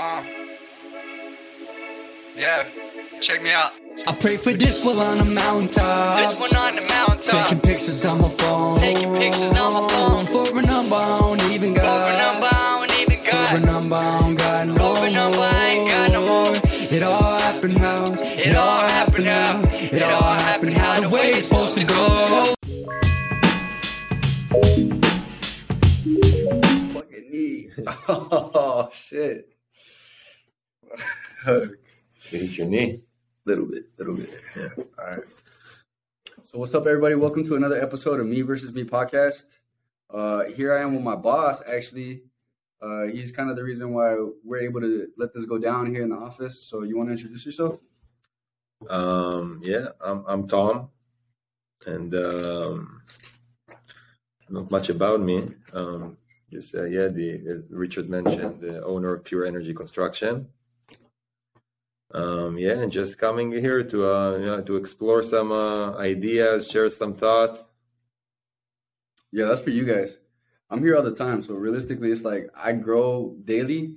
Uh, yeah, check me out. I pray for this one on the mountaintop. This one on the mountaintop. Taking pictures on my phone. Taking pictures on my phone. For a number I don't even For got. a number I don't even For a got. number I don't got no For a number I ain't got no more. It all happened how. It all happened how. It all happened how the way it's supposed to go. Fucking knee. Oh shit. You hit your knee. little bit, little bit. Yeah. All right. So what's up, everybody? Welcome to another episode of Me versus Me podcast. Uh, here I am with my boss. Actually, uh, he's kind of the reason why we're able to let this go down here in the office. So you want to introduce yourself? Um, yeah, I'm I'm Tom, and um, not much about me. Um, just uh, yeah, the as Richard mentioned, the owner of Pure Energy Construction. Um, yeah, and just coming here to uh, you know, to explore some uh, ideas, share some thoughts. Yeah, that's for you guys. I'm here all the time, so realistically, it's like I grow daily.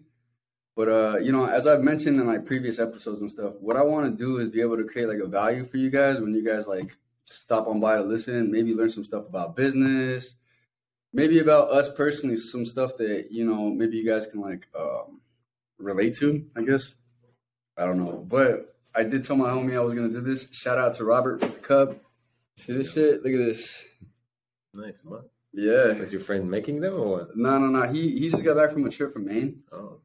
But uh, you know, as I've mentioned in like previous episodes and stuff, what I want to do is be able to create like a value for you guys when you guys like stop on by to listen, maybe learn some stuff about business, maybe about us personally, some stuff that you know maybe you guys can like um, relate to. I guess I don't know, but I did tell my homie I was gonna do this. Shout out to Robert for the cup. See this shit? Look at this. Nice, what? Yeah. Was your friend making them or what? No, no, no. He he just got back from a trip from Maine. Oh,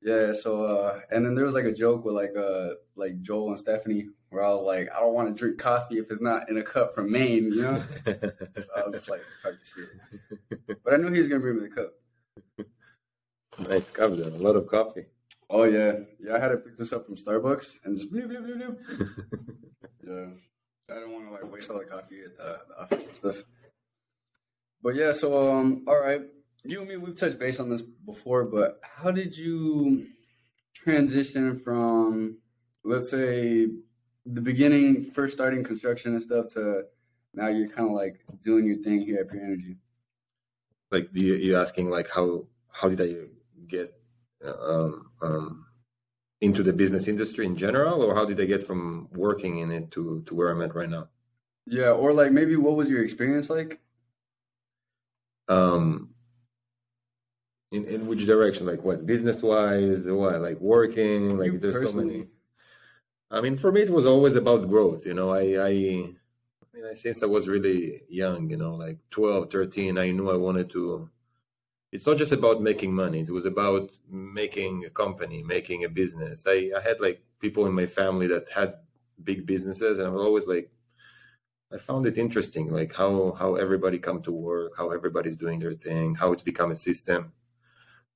Yeah, so uh and then there was like a joke with like uh like Joel and Stephanie where I was like, I don't want to drink coffee if it's not in a cup from Maine, you know? so I was just like talking shit. But I knew he was gonna bring me the cup. nice cup, then. A lot of coffee. Oh yeah. Yeah, I had to pick this up from Starbucks and just bloop, bloop, bloop, bloop. Yeah. I don't want to like waste all the coffee at the, the office and stuff. But yeah, so um, all right. You and me, we've touched base on this before, but how did you transition from, let's say, the beginning, first starting construction and stuff, to now you're kind of like doing your thing here at Pure Energy? like you you asking like how how did I get um, um, into the business industry in general, or how did I get from working in it to to where I'm at right now? Yeah, or like maybe what was your experience like? Um, in in which direction? Like what business wise? What like working? Like You there's so many. I mean, for me, it was always about growth. You know, I I. I mean, since I was really young, you know, like 12, 13, I knew I wanted to. It's not just about making money. It was about making a company, making a business. I, I had like people in my family that had big businesses, and I was always like, I found it interesting, like how how everybody come to work, how everybody's doing their thing, how it's become a system,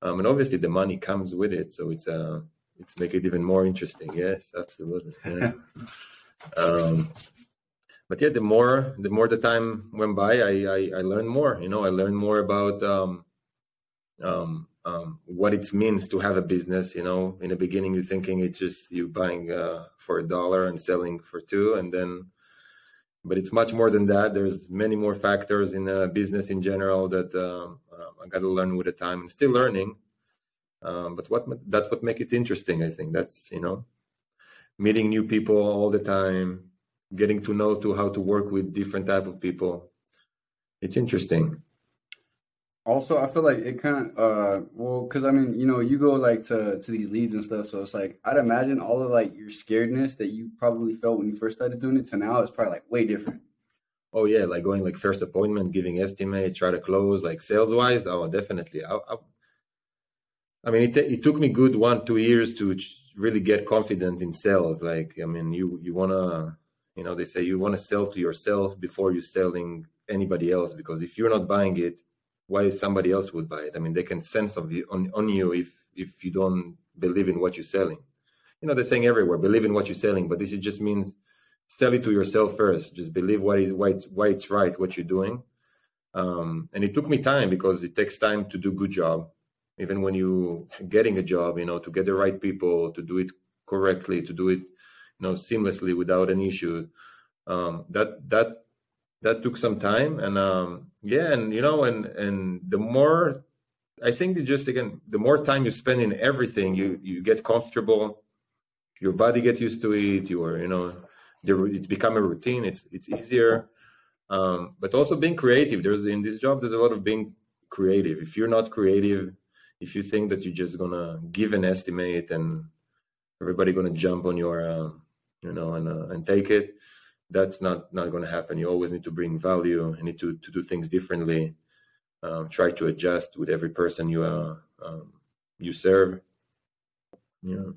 um, and obviously the money comes with it, so it's uh it's make it even more interesting. Yes, absolutely. Yeah. um, but yeah, the more the more the time went by, I, I I learned more. You know, I learned more about um, um, um, what it means to have a business. You know, in the beginning, you're thinking it's just you buying uh, for a dollar and selling for two, and then, but it's much more than that. There's many more factors in a business in general that um, uh, I got to learn with the time and still learning. Um, but what that's what make it interesting. I think that's you know, meeting new people all the time getting to know to how to work with different type of people it's interesting Also, I feel like it kind of, uh, well, because I mean, you know, you go like to to these leads and stuff, so it's like I'd imagine all of like your scaredness that you probably felt when you first started doing it to now is probably like way different. oh yeah like going like first appointment giving estimates try to close like sales wise oh definitely I, I, I mean it, it took me good one two years to really get confident in sales like i mean you you want to you know they say you want to sell to yourself before you're selling anybody else because if you're not buying it why somebody else would buy it. I mean they can sense of you on, on you if if you don't believe in what you're selling. You know they're saying everywhere believe in what you're selling but this is just means sell it to yourself first. Just believe what is why it's, why it's right what you're doing. Um, and it took me time because it takes time to do good job. Even when you getting a job you know to get the right people to do it correctly to do it you know seamlessly without an issue. Um, that that that took some time and um, yeah and you know and and the more I think just again, the more time you spend in everything, you you get comfortable. Your body gets used to it. You are, you know, it's become a routine. It's it's easier. Um, but also being creative. There's in this job, there's a lot of being creative. If you're not creative, if you think that you're just gonna give an estimate and everybody gonna jump on your, uh, you know, and uh, and take it, that's not not gonna happen. You always need to bring value. You need to to do things differently. Um, try to adjust with every person you uh, um, you serve. Yeah.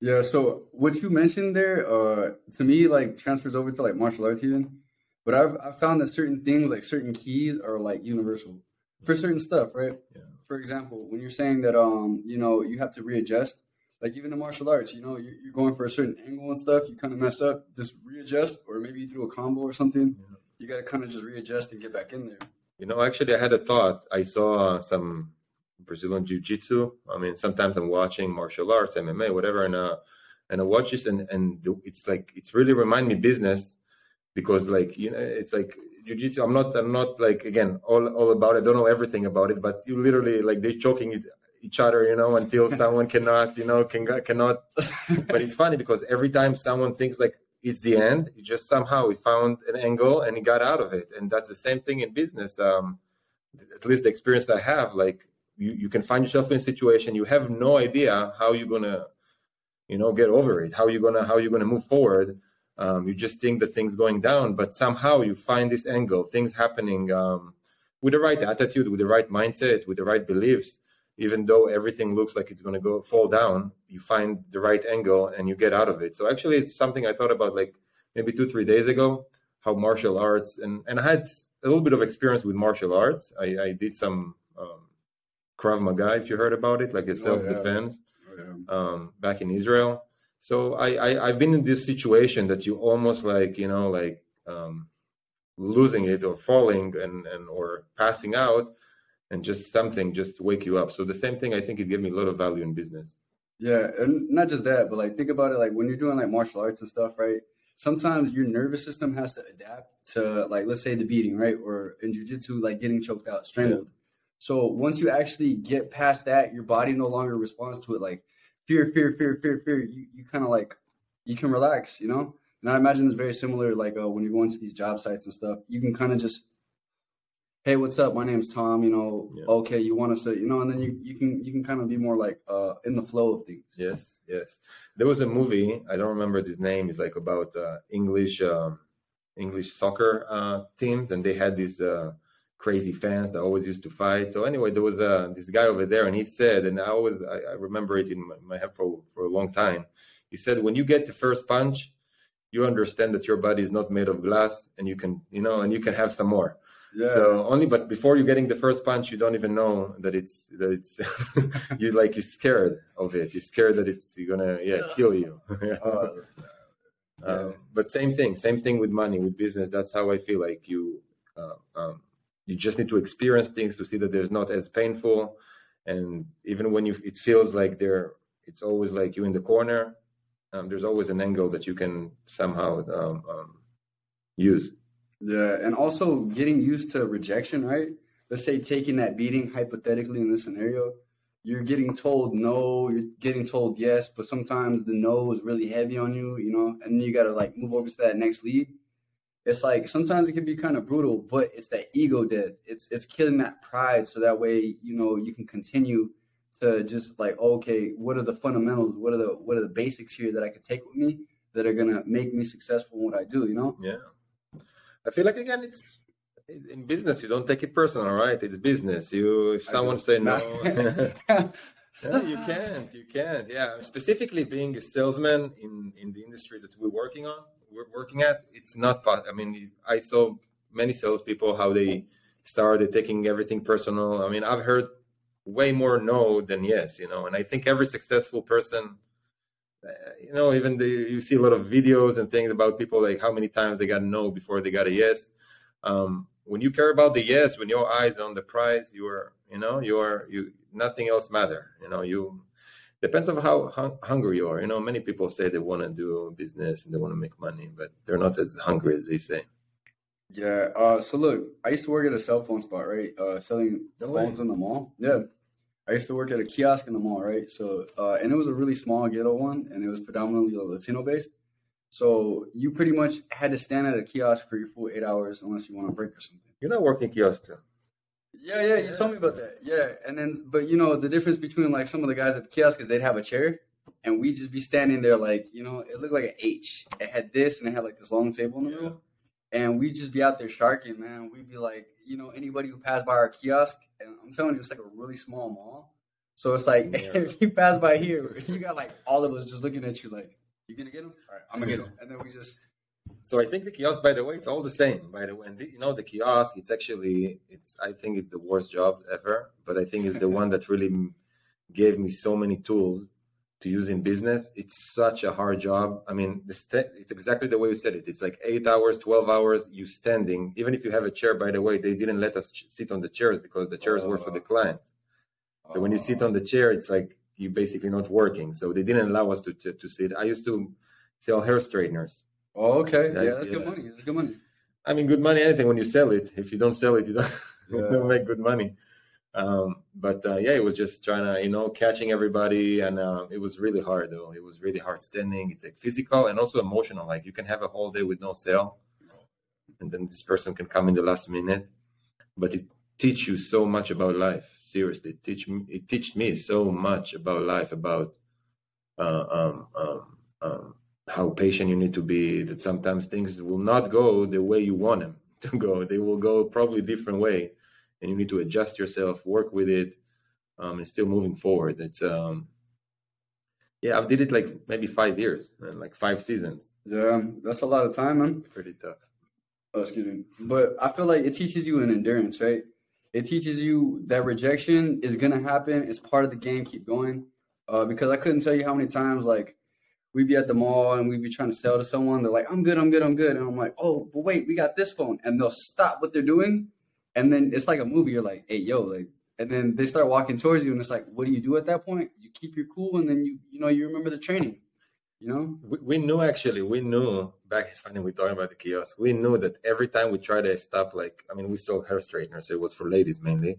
Yeah, so what you mentioned there, uh, to me, like transfers over to like martial arts even. But I've I've found that certain things, like certain keys, are like universal for certain stuff, right? Yeah. For example, when you're saying that, um, you know, you have to readjust, like even in martial arts, you know, you're, you're going for a certain angle and stuff, you kind of mess up, just readjust, or maybe you do a combo or something. Yeah. You got to kind of just readjust and get back in there. You know, actually, I had a thought. I saw some Brazilian Jiu-Jitsu. I mean, sometimes I'm watching martial arts, MMA, whatever, and uh, and I watch this, and and it's like it's really remind me business because like you know, it's like Jiu-Jitsu. I'm not I'm not like again all all about it. I don't know everything about it, but you literally like they're choking it, each other, you know, until someone cannot, you know, can cannot. but it's funny because every time someone thinks like it's the end. He just somehow he found an angle and he got out of it. And that's the same thing in business. Um, at least the experience I have, like you, you can find yourself in a situation you have no idea how you're gonna, you know, get over it. How you're gonna how you're gonna move forward. Um, you just think that things going down, but somehow you find this angle, things happening um, with the right attitude, with the right mindset, with the right beliefs even though everything looks like it's going to go fall down you find the right angle and you get out of it. So actually it's something i thought about like maybe two three days ago how martial arts and and i had a little bit of experience with martial arts. I, I did some um, krav maga if you heard about it like a self-defense Oh, yeah. um, back in israel. So I, I i've been in this situation that you almost like you know like um, losing it or falling and and or passing out and just something just to wake you up. So the same thing, I think it gave me a lot of value in business. Yeah, and not just that, but like think about it like when you're doing like martial arts and stuff, right? Sometimes your nervous system has to adapt to like let's say the beating, right? Or in jujitsu, like getting choked out, strangled. So once you actually get past that, your body no longer responds to it like fear, fear, fear, fear, fear. You you kind of like you can relax, you know. And I imagine it's very similar, like uh, when you go into these job sites and stuff. You can kind of just hey what's up my name's tom you know Yeah. okay you want us to you know and then you, you can you can kind of be more like uh in the flow of things Yes, yes. There was a movie. I don't remember his name. It's like about uh, English um, English soccer uh, teams, and they had these uh, crazy fans that always used to fight. So anyway, there was uh, this guy over there, and he said, and I always I, I remember it in my, my head for for a long time. He said, when you get the first punch, you understand that your body is not made of glass, and you can you know, and you can have some more. Yeah So only, but before you're getting the first punch, you don't even know that it's that it's you like you're scared of it. You're scared that it's gonna yeah kill you. uh, um, but same thing, same thing with money, with business. That's how I feel like you uh, um, you just need to experience things to see that there's not as painful, and even when you it feels like they're it's always like you in the corner. Um, there's always an angle that you can somehow um, um, use. Yeah and also getting used to rejection right? Let's say taking that beating hypothetically in this scenario you're getting told no you're getting told yes but sometimes the no is really heavy on you you know and you got to like move over to that next lead. It's like sometimes it can be kind of brutal but it's that ego death. It's it's killing that pride so that way you know you can continue to just like okay what are the fundamentals? What are the what are the basics here that i could take with me that are gonna make me successful in what i do you know? Yeah. I feel like again it's in business you don't take it personal, right? It's business. You if someone say no No, you can't. You can't. Yeah. Specifically being a salesman in in the industry that we're working on, we're working at, it's not I mean, I saw many salespeople how they started taking everything personal. I mean, I've heard way more no than yes, you know, and I think every successful person you know, even the, you see a lot of videos and things about people like how many times they got a no before they got a yes. Um, when you care about the yes, when your eyes on the prize, you are, you know, you are, you nothing else matter. You know, you depends on how hung, hungry you are. You know, many people say they want to do business and they want to make money, but they're not as hungry as they say. Yeah. Uh, so look, I used to work at a cell phone spot, right? Uh, selling No phones in the mall. Yeah. I used to work at a kiosk in the mall, right? So, uh, and it was a really small ghetto one, and it was predominantly Latino based. So you pretty much had to stand at a kiosk for your full eight hours unless you want to break or something. You're not working kiosk too. Yeah, yeah, you told me about that. Yeah, and then but you know the difference between like some of the guys at the kiosk is they'd have a chair, and we'd just be standing there like you know it looked like an H. It had this and it had like this long table in the middle, and we'd just be out there sharking, man. We'd be like, you know, anybody who passed by our kiosk, and I'm telling you, it's like a really small mall. So it's like Yeah. if you pass by here, you got like all of us just looking at you like, you gonna get them? All right, I'm gonna get them, and then we just So I think the kiosk, by the way, it's all the same. By the way, and the, you know the kiosk, it's actually, it's. I think it's the worst job ever, but I think it's the one that really gave me so many tools to use in business. It's such a hard job. I mean, st- it's exactly the way you said it. It's like eight hours, twelve hours. You standing. Even if you have a chair, by the way, they didn't let us ch- sit on the chairs because the chairs were for the oh. clients. So when you sit on the oh. chair, it's like you're basically not working. So they didn't allow us to to, to sit. I used to sell hair straighteners. Oh, okay. Yeah, That's- good yeah. money. That's good money. I mean, good money anything when you sell it. If you don't sell it, you don't, you don't make good money. Um, but uh, yeah, it was just trying to, you know, catching everybody, and uh, it was really hard though. It was really hard standing. It's like physical and also emotional. Like you can have a whole day with no sale, and then this person can come in the last minute. But it teach you so much about life. Seriously, it teach. It teach me so much about life, about uh, um, um, um, how patient you need to be that sometimes things will not go the way you want them to go they will go probably different way and you need to adjust yourself work with it um, and still moving forward it's um yeah I've did it like maybe five years man, like five seasons Yeah, that's a lot of time, man. pretty tough Oh, excuse me. But I feel like it teaches you an endurance, right? It teaches you that rejection is gonna happen. It's part of the game. Keep going. Uh, because I couldn't tell you how many times like we'd be at the mall and we'd be trying to sell to someone. They're like, "I'm good, I'm good, I'm good," and I'm like, "Oh, but wait, we got this phone," and they'll stop what they're doing, and then it's like a movie. You're like, "Hey, yo," like, and then they start walking towards you, and it's like, "What do you do at that point?" You keep your cool, and then you, you know, you remember the training. You know? we, we knew actually we knew back it's funny we're talking about the kiosk we knew that every time we try to stop like i mean we sold hair straighteners it was for ladies mainly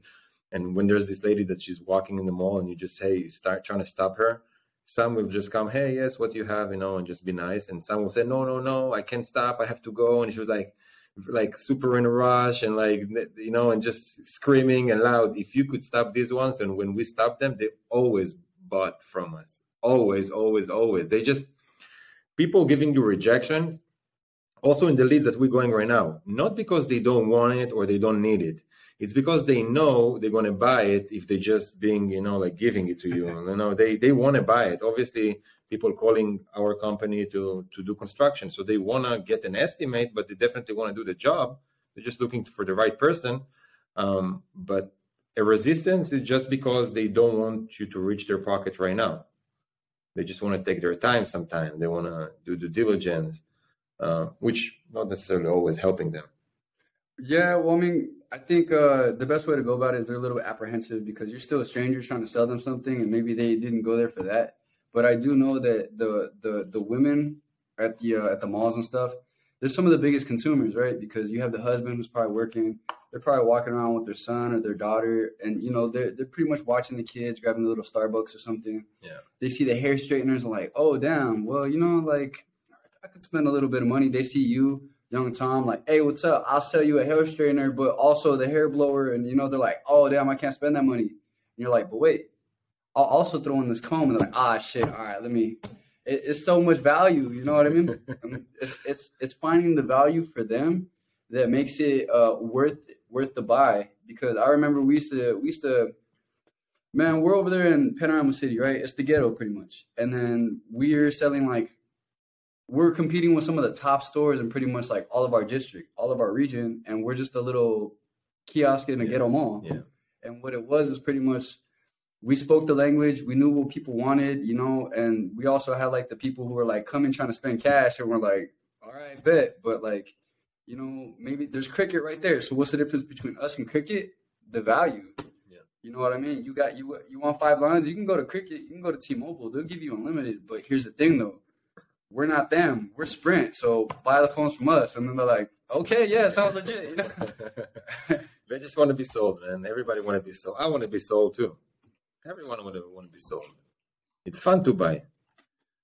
and when there's this lady that she's walking in the mall and you just say you start trying to stop her some will just come hey yes what do you have you know and just be nice and some will say no no no i can't stop i have to go and she was like like super in a rush and like you know and just screaming and loud. If you could stop these ones and when we stop them they always bought from us. Always always always. They just people giving you rejection also in the leads that we're going right now not because they don't want it or they don't need it. It's because they know they're going to buy it if they're just being you know like giving it to you. You know they they want to buy it. Obviously people calling our company to to do construction. So they want to get an estimate but they definitely want to do the job. They're just looking for the right person. Um, but a resistance is just because they don't want you to reach their pocket right now. They just want to take their time sometimes. they want to do due diligence uh, which not necessarily always helping them. Yeah, well, I mean, I think uh, the best way to go about it is they're a little apprehensive because you're still a stranger trying to sell them something, and maybe they didn't go there for that. But I do know that the the the women at the uh, at the malls and stuff, they're some of the biggest consumers, right? Because you have the husband who's probably working, they're probably walking around with their son or their daughter, and you know they're they're pretty much watching the kids, grabbing a little Starbucks or something. Yeah. They see the hair straighteners and like, oh damn, well you know like I could spend a little bit of money. They see you young Tom, like, hey, what's up? I'll sell you a hair straightener, but also the hair blower. And, you know, they're like, oh, damn, I can't spend that money. And you're like, but wait, I'll also throw in this comb. And they're like, ah, shit, all right, let me. It, it's so much value, you know what I mean? I mean? It's it's it's finding the value for them that makes it uh, worth worth the buy. Because I remember we used to we used to, man, we're over there in Panorama City, right? It's the ghetto pretty much, and then we're selling like we're competing with some of the top stores in pretty much like all of our district, all of our region, and we're just a little kiosk in a Yeah. ghetto mall. Yeah. And what it was is pretty much we spoke the language, we knew what people wanted, you know, and we also had like the people who were like coming trying to spend cash, and we're like, all right, bet, but like, you know, maybe there's cricket right there. So what's the difference between us and cricket? The value. Yeah. You know what I mean? You got you you want five lines, you can go to cricket, you can go to T-Mobile, they'll give you unlimited. But here's the thing though, we're not them, we're Sprint, so buy the phones from us. And then they're like, okay, yeah, sounds legit. They just want to be sold, man. Everybody want to be sold. I want to be sold too. Everyone would want to be sold. It's fun to buy.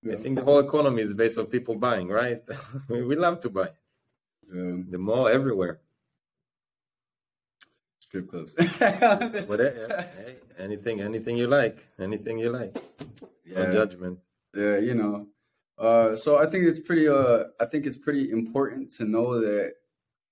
Yeah. I think the whole economy is based on people buying, right? we love to buy. Um, The mall everywhere. strip clubs. What, hey, anything, anything you like, anything you like. No yeah. judgment. Yeah, you know. Uh, so I think it's pretty. Uh, I think it's pretty important to know that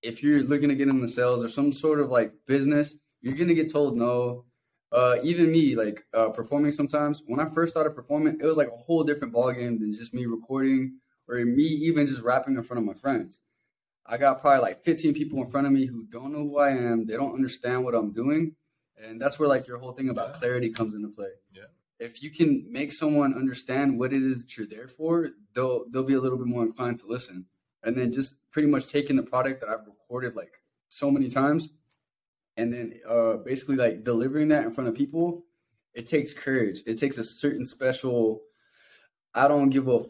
if you're looking to get into sales or some sort of like business, you're gonna get told no. Uh, even me, like uh, performing sometimes. When I first started performing, it was like a whole different ballgame than just me recording or me even just rapping in front of my friends. I got probably like 15 people in front of me who don't know who I am. They don't understand what I'm doing, and that's where like your whole thing about Yeah. clarity comes into play Yeah. if you can make someone understand what it is that you're there for, they'll they'll be a little bit more inclined to listen. And then just pretty much taking the product that I've recorded like so many times, and then uh, basically like delivering that in front of people, it takes courage. It takes a certain special. I don't give a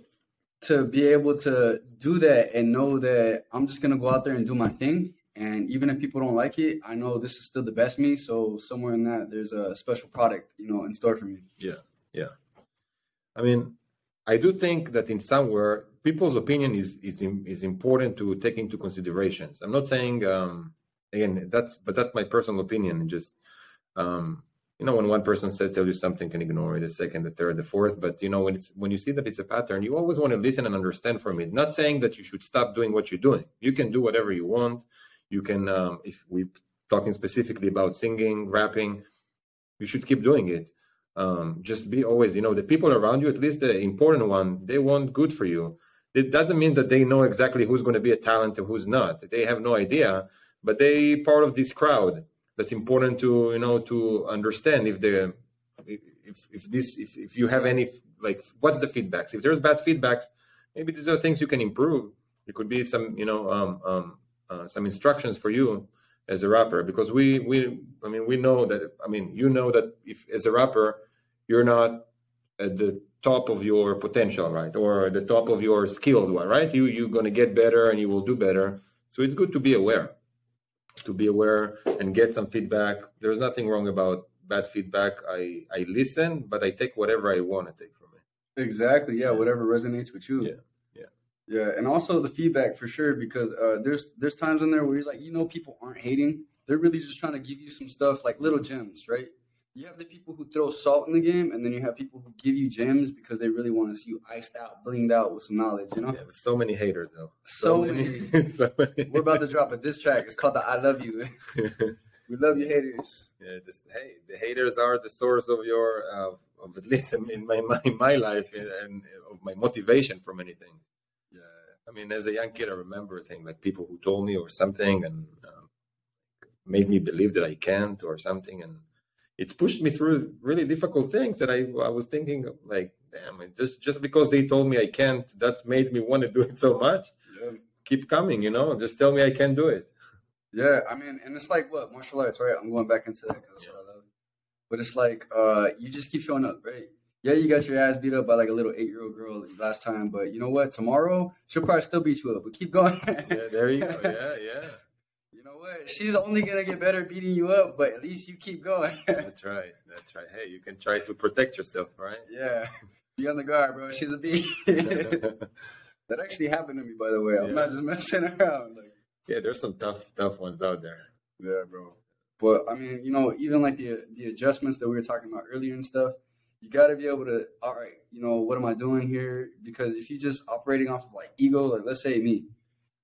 to be able to do that and know that I'm just gonna go out there and do my thing. And even if people don't like it, I know this is still the best me. So somewhere in that, there's a special product, you know, in store for me. Yeah, yeah. I mean, I do think that in somewhere people's opinion is is is important to take into considerations. I'm not saying um, again that's but that's my personal opinion. and Just um, you know, when one person said tell you something, can ignore it. The second, the third, the fourth. But you know, when it's when you see that it's a pattern, you always want to listen and understand from it. Not saying that you should stop doing what you're doing. You can do whatever you want. You can, um, if we're talking specifically about singing, rapping, you should keep doing it um, just be always you know the people around you at least the important one they want good for you it doesn't mean that they know exactly who's going to be a talent and who's not they have no idea but they part of this crowd that's important to you know to understand if the if, if this if, if you have any like what's the feedbacks? If there's bad feedbacks maybe these are things you can improve. It could be some you know um, um, uh, some instructions for you as a rapper because we we I mean we know that I mean you know that if as a rapper you're not at the top of your potential right? Or at the top of your skills right? You you're going to get better and you will do better. So it's good to be aware to be aware and get some feedback there's nothing wrong about bad feedback I I listen but I take whatever I want to take from it Exactly. Yeah. Whatever resonates with you. Yeah, yeah. Yeah. And also the feedback for sure, because uh, there's there's times in there where you're like, you know, people aren't hating. They're really just trying to give you some stuff like little gems, right? You have the people who throw salt in the game, and then you have people who give you gems because they really want to see you iced out, blinged out with some knowledge. You know, yeah, so many haters though So many. so many. we're about to drop a diss track. It's called the "I Love You." we love you, haters. Yeah, just hey, the haters are the source of your uh, of at least in, in my, my my life and, and of my motivation for many things. Yeah. I mean, as a young kid, I remember things like people who told me or something and um, made me believe that I can't or something, and it's pushed me through really difficult things that I I was thinking like, damn, just just because they told me I can't, that's made me want to do it so much. Yeah. Keep coming, you know, just tell me I can do it. Yeah, I mean, and it's like what martial arts, right? I'm going back into that because that's what I love. But it's like uh, you just keep showing up, right? Yeah, you got your ass beat up by like a little eight year old girl last time, but you know what? Tomorrow she'll probably still beat you up, but keep going. Yeah, there you go. Yeah, yeah. Know what? She's only gonna get better beating you up, but at least you keep going. That's right. That's right. Hey, you can try to protect yourself, right? yeah, be on the guard, bro. She's a beast. that actually happened to me, by the way. I'm Yeah. not just messing around. Like, yeah, there's some tough, tough ones out there. Yeah, bro. But I mean, you know, even like the the adjustments that we were talking about earlier and stuff, you got to be able to. All right, you know, what am I doing here? Because if you're just operating off of like ego, like let's say me,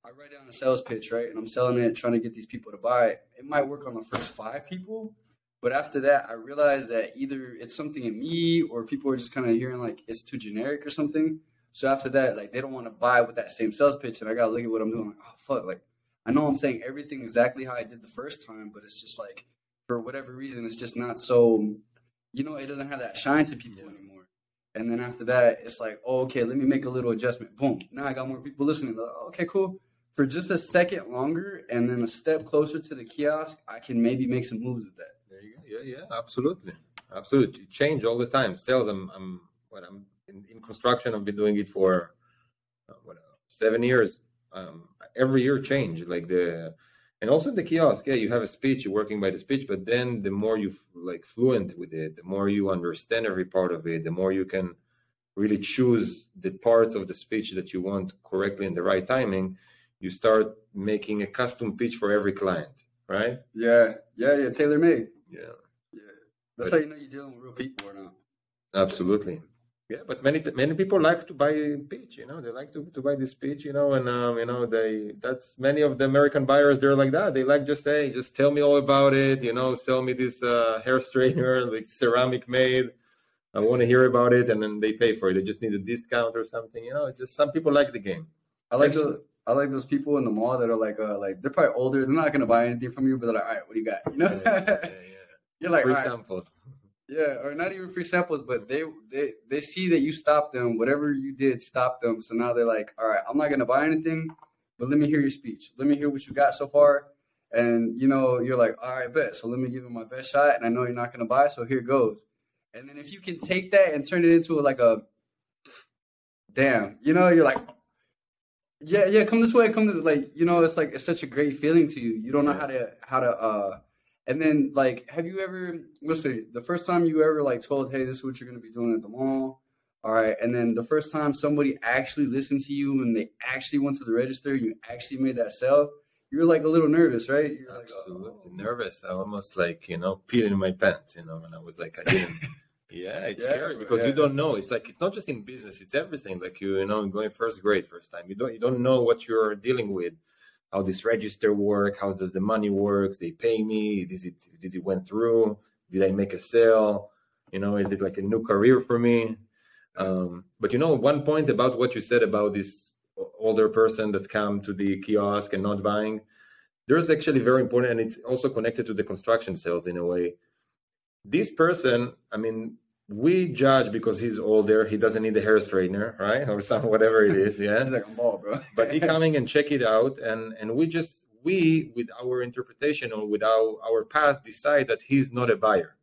I write down a sales pitch, right, and I'm selling it, trying to get these people to buy it. It might work on the first five people, but after that, I realize that either it's something in me or people are just kind of hearing like it's too generic or something. So after that, like they don't want to buy with that same sales pitch, and I gotta look at what I'm doing. Like, oh fuck, like I know I'm saying everything exactly how I did the first time, but it's just like for whatever reason, it's just not so. You know, it doesn't have that shine to people anymore. And then after that, it's like, oh, okay, let me make a little adjustment. Boom. Now I got more people listening. Like, oh, okay, cool. For just a second longer and then a step closer to the kiosk, I can maybe make some moves with that. There you go. Yeah, yeah, absolutely, absolutely. You change all the time. Sales. I'm, I'm, what I'm in, in construction. I've been doing it for uh, what seven years. Um, every year change. Like the, and also the kiosk yeah you have a speech you're working by the speech but then the more you like fluent with it the more you understand every part of it the more you can really choose the parts of the speech that you want correctly in the right timing you start making a custom pitch for every client right Yeah, yeah, yeah. Tailor made. yeah That's But- how you know you're dealing with real people or not. Absolutely. Yeah, but many many people like to buy pitch. You know, they like to, to buy this pitch. You know, and um, you know they that's many of the American buyers. They're like that. They like just hey, just tell me all about it. You know, sell me this uh, hair straightener, like ceramic made. I want to hear about it, and then they pay for it. They just need a discount or something. You know, just some people like the game. I like those. I like those people in the mall that are like, uh, like they're probably older. They're not gonna buy anything from you, but they're like, all right, what do you got? You know, Yeah, yeah, yeah. you're like, Free right. samples. yeah, or not even free samples, but they they they see that you stopped them. Whatever you did, stopped them. So now they're like, all right, I'm not gonna buy anything, but let me hear your speech. Let me hear what you got so far. And you know, you're like, all right, bet. So let me give it my best shot. And I know you're not gonna buy, so here goes. And then if you can take that and turn it into like a, damn, you know, you're like, yeah, yeah, come this way, come this like, you know, it's like it's such a great feeling to you. You don't know how to how to uh and then like have you ever let's see, the first time you ever like told, hey, this is what you're gonna be doing at the mall. All right, and then the first time somebody actually listened to you and they actually went to the register, you actually made that sale, you were like a little nervous, right? You're like, Absolutely oh. nervous. I almost like you know peed in my pants. You know, and I was like, I didn't. yeah, it's Yeah, scary because yeah. you don't know. It's like it's not just in business; it's everything. Like you, you know, going first grade first time. You don't you don't know what you're dealing with. How this register work? How does the money works? They pay me? Is it did it went through? Did I make a sale? You know, is it like a new career for me? Um, but you know, one point about what you said about this older person that come to the kiosk and not buying there's actually very important and it's also connected to the construction sales in a way this person i mean we judge because he's older he doesn't need a hair straightener right? Or some whatever it is yeah? He's like, I'm bro. but he coming and check it out and and we just we with our interpretation or with our, our past decide that he's not a buyer.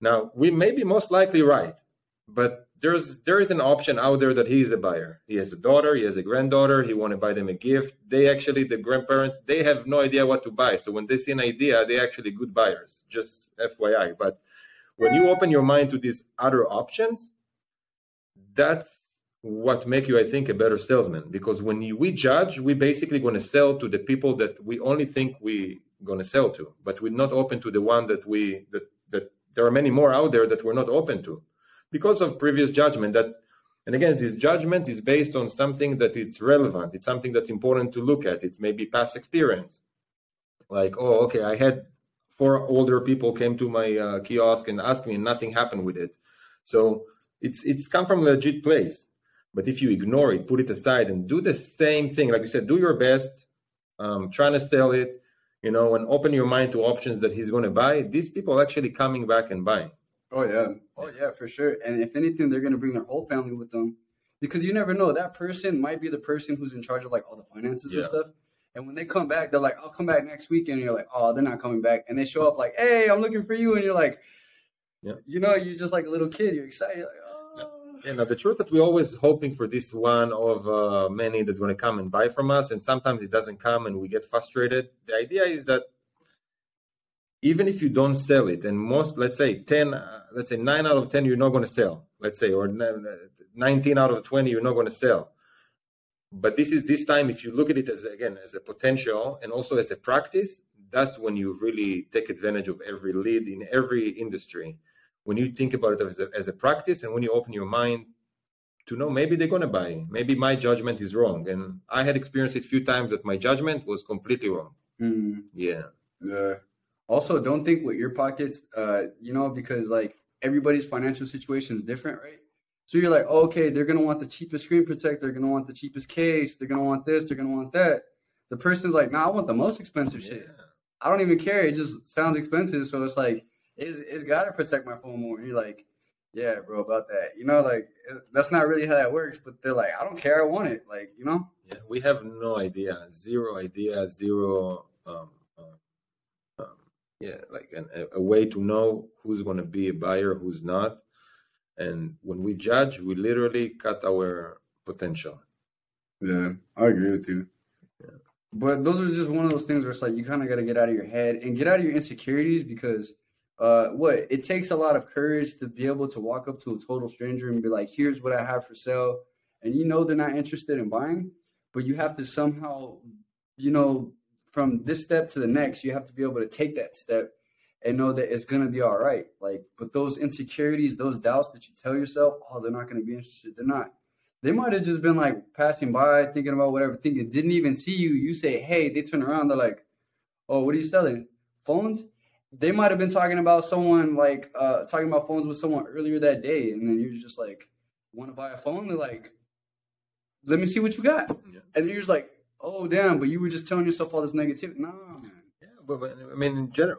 Now we may be most likely right but there's there is an option out there that he is a buyer. He has a daughter he has a granddaughter he want to buy them a gift. They actually the grandparents they have no idea what to buy. So when they see an idea they actually good buyers just fyi but when you open your mind to these other options that's what make you i think a better salesman. Because when you, we judge we basically going to sell to the people that we only think we going to sell to. But we're not open to the one that we that that there are many more out there that we're not open to. Because of previous judgment that and again this judgment is based on something that it's relevant. It's something that's important to look at. It's maybe past experience. Like oh okay i had four older people came to my uh, kiosk and asked me and nothing happened with it. So it's it's come from a legit place. But if you ignore it put it aside and do the same thing. Like you said do your best um, trying to sell it you know and open your mind to options that he's going to buy. These people are actually coming back and buying. Oh yeah, oh yeah, for sure. And if anything, they're gonna bring their whole family with them, because you never know. That person might be the person who's in charge of like all the finances and stuff. And when they come back, they're like, "I'll come back next weekend." And you're like, "Oh, they're not coming back." And they show up like, "Hey, I'm looking for you," and you're like, Yeah. you know, you're just like a little kid. You're excited. You're like, oh. you know the truth that we're always hoping for this one of uh, many that's going to come and buy from us and sometimes it doesn't come and we get frustrated the idea is that even if you don't sell it and most let's say 10 uh, let's say 9 out of 10 you're not going to sell let's say or 19 out of 20 you're not going to sell but this is this time if you look at it as again as a potential and also as a practice that's when you really take advantage of every lead in every industry when you think about it as a, as a practice and when you open your mind to know maybe they're going to buy maybe my judgment is wrong and i had experienced it a few times that my judgment was completely wrong Hmm. yeah Yeah. Also, don't think with your pockets, uh, you know, because like everybody's financial situation is different, right? So you're like, okay, they're gonna want the cheapest screen protector, they're gonna want the cheapest case, they're gonna want this, they're gonna want that. The person's like, nah, I want the most expensive shit. I don't even care. It just sounds expensive, so it's like, it's, it's gotta protect my phone more. And you're like, yeah, bro, about that. You know, like that's not really how that works. But they're like, I don't care, I want it. Like, you know. Yeah, we have no idea, zero idea, zero. Um, um, um, yeah, like an, a, a way to know who's going to be a buyer, who's not, and when we judge, we literally cut our potential. Yeah, I agree with you. but those are just one of those things where it's like you kind of got to get out of your head and get out of your insecurities because uh, what it takes a lot of courage to be able to walk up to a total stranger and be like, "Here's what I have for sale," and you know they're not interested in buying, but you have to somehow, you know, from this step to the next, you have to be able to take that step and know that it's gonna be all right. Like, but those insecurities, those doubts that you tell yourself, oh, they're not gonna be interested. They're not. They might have just been like passing by, thinking about whatever, thinking, didn't even see you. You say, hey, they turn around, they're like, oh, what are you selling? Phones? They might have been talking about someone like uh talking about phones with someone earlier that day, and then you're just like, want to buy a phone? They're like, let me see what you got. Yeah. And you're just like, oh damn, but you were just telling yourself all this negativity. No, man. Yeah, but, but I mean, in general,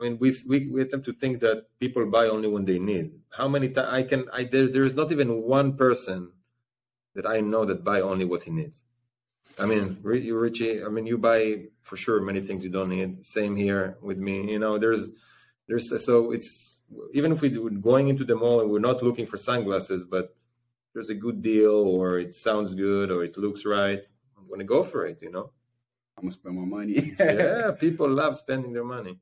I mean, we we we attempt to think that people buy only when they need. How many times I can? I there there is not even one person that I know that buy only what he needs. I mean, you Richie. I mean, you buy for sure many things you don't need. Same here with me. You know, there's there's so it's even if we do- going into the mall and we're not looking for sunglasses, but there's a good deal or it sounds good or it looks right. I'm gonna go for it. You know. I'm gonna spend my money. yeah, people love spending their money.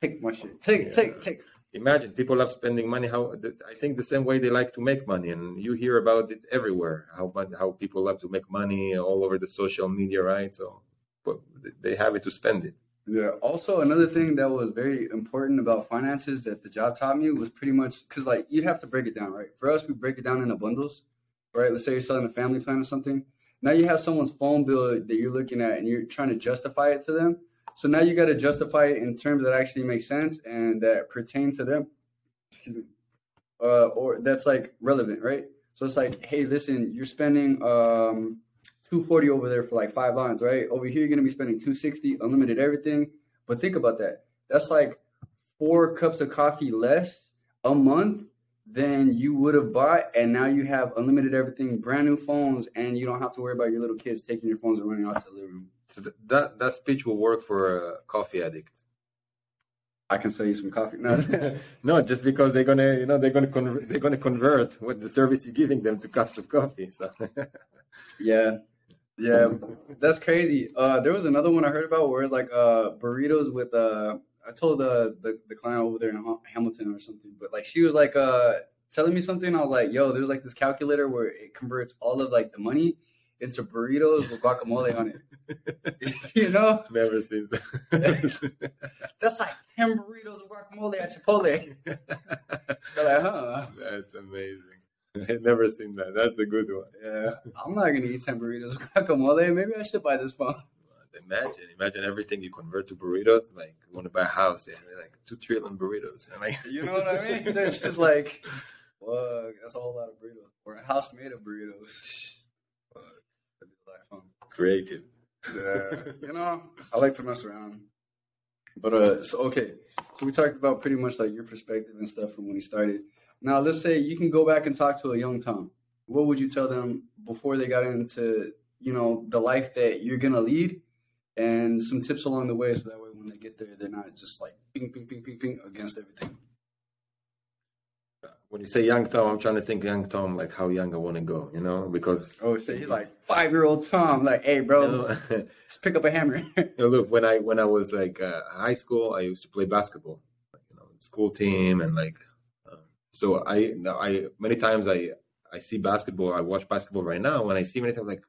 Take my shit. Take, Yeah. take, take. Imagine people love spending money. How I think the same way they like to make money, and you hear about it everywhere. How how people love to make money all over the social media, right? So, but they have it to spend it. Yeah. Also, another thing that was very important about finances that the job taught me was pretty much because like you'd have to break it down, right? For us, we break it down into bundles, right? Let's say you're selling a family plan or something. Now you have someone's phone bill that you're looking at, and you're trying to justify it to them. So now you got to justify it in terms that actually make sense and that pertain to them, uh, or that's like relevant, right? So it's like, hey, listen, you're spending um, 240 over there for like five lines, right? Over here, you're gonna be spending 260, unlimited everything. But think about that. That's like four cups of coffee less a month than you would have bought, and now you have unlimited everything, brand new phones, and you don't have to worry about your little kids taking your phones and running out to the living room. So th- that that speech will work for uh, coffee addicts. I can sell you some coffee. No. no, just because they're gonna, you know, they're gonna convert, they're gonna convert what the service you're giving them to cups of coffee. So Yeah. Yeah. That's crazy. Uh there was another one I heard about where it's like uh burritos with uh I told the the, the client over there in Hamilton or something, but like she was like uh telling me something. I was like, yo, there's like this calculator where it converts all of like the money into burritos with guacamole on it. you know? never seen that. That's like ten burritos with guacamole at Chipotle. They're like, huh? That's amazing. I've never seen that. That's a good one. Yeah. I'm not gonna eat ten burritos with guacamole. Maybe I should buy this phone. Imagine, imagine everything you convert to burritos. Like, you want to buy a house, yeah, like two trillion burritos. And like, You know what I mean? They're just like, fuck, that's a whole lot of burritos. Or a house made of burritos that'd be a lot of fun. Creative. Yeah, you know, I like to mess around. But uh, so okay, so we talked about pretty much like your perspective and stuff from when you started. Now let's say you can go back and talk to a young Tom. What would you tell them before they got into you know the life that you're gonna lead, and some tips along the way, so that way when they get there, they're not just like ping, ping, ping, ping, ping against everything. When you say young Tom, I'm trying to think young Tom, like how young I want to go, you know, because Oh shit, he's like five year old Tom. Like, hey, bro, you know, let's pick up a hammer. you know, look when I when I was like uh, high school, I used to play basketball, you know, school team, and like um, so I I many times I I see basketball, I watch basketball right now. When I see many times, like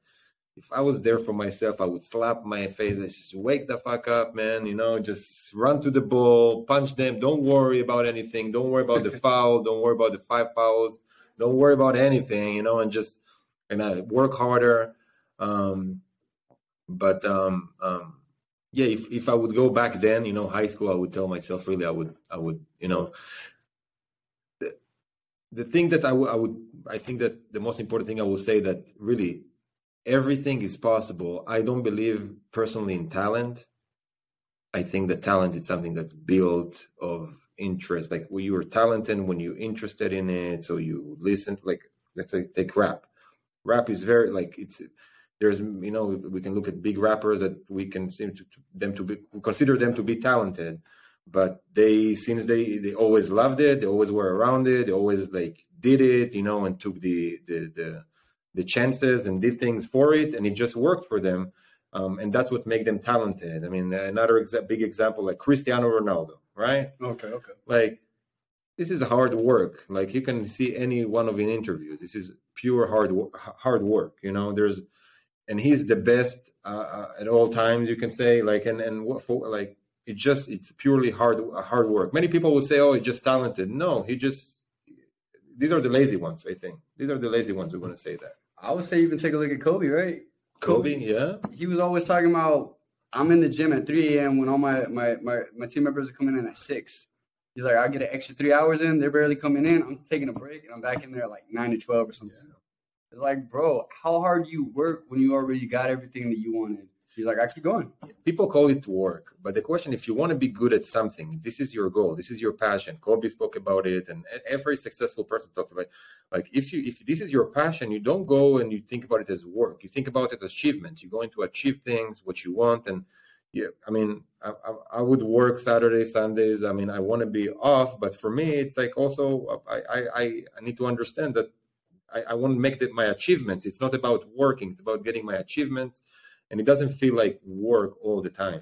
if I was there for myself, I would slap my face, and just wake the fuck up, man. You know, just run to the ball, punch them. Don't worry about anything. Don't worry about the foul. Don't worry about the five fouls. Don't worry about anything. You know, and just and I work harder. Um, but um, um, yeah, if if I would go back then, you know, high school, I would tell myself really, I would, I would, you know, the, the thing that I would, I would, I think that the most important thing I will say that really everything is possible. I don't believe personally in talent. I think that talent is something that's built of interest. Like when you are talented, when you're interested in it, so you listen. Like let's say take rap. Rap is very like it's there's you know we can look at big rappers that we can seem to, to them to be consider them to be talented but they since they they always loved it they always were around it they always like did it you know and took the the the, the chances and did things for it and it just worked for them um, and that's what make them talented. I mean, another exa- big example like Cristiano Ronaldo, right? Okay, okay. Like this is hard work. Like you can see any one of in interviews. This is pure hard hard work. You know, there's and he's the best uh, uh, at all times. You can say like and and what for like it just it's purely hard hard work. Many people will say, "Oh, he's just talented." No, he just these are the lazy ones. I think these are the lazy ones who are going to say that. I would say even take a look at Kobe, right? Kobe, yeah, He was always talking about I'm in the gym at 3 a.m. when all my, my, my, my team members are coming in at 6. He's like, I get an extra three hours in. They're barely coming in. I'm taking a break and I'm back in there at like 9 to 12 or something. It's like, bro, how hard do you work when you already got everything that you wanted? He's like, I keep going. people call it work, but the question, if you want to be good at something, this is your goal, this is your passion. Kobe spoke about it, and every successful person talked about. It. Like, if you if this is your passion, you don't go and you think about it as work. You think about it as achievement. You're going to achieve things, what you want, and yeah. I mean, I, I, I would work Saturdays, Sundays. I mean, I want to be off, but for me, it's like also I I I need to understand that I, I want to make that my achievements. It's not about working; it's about getting my achievements and it doesn't feel like work all the time.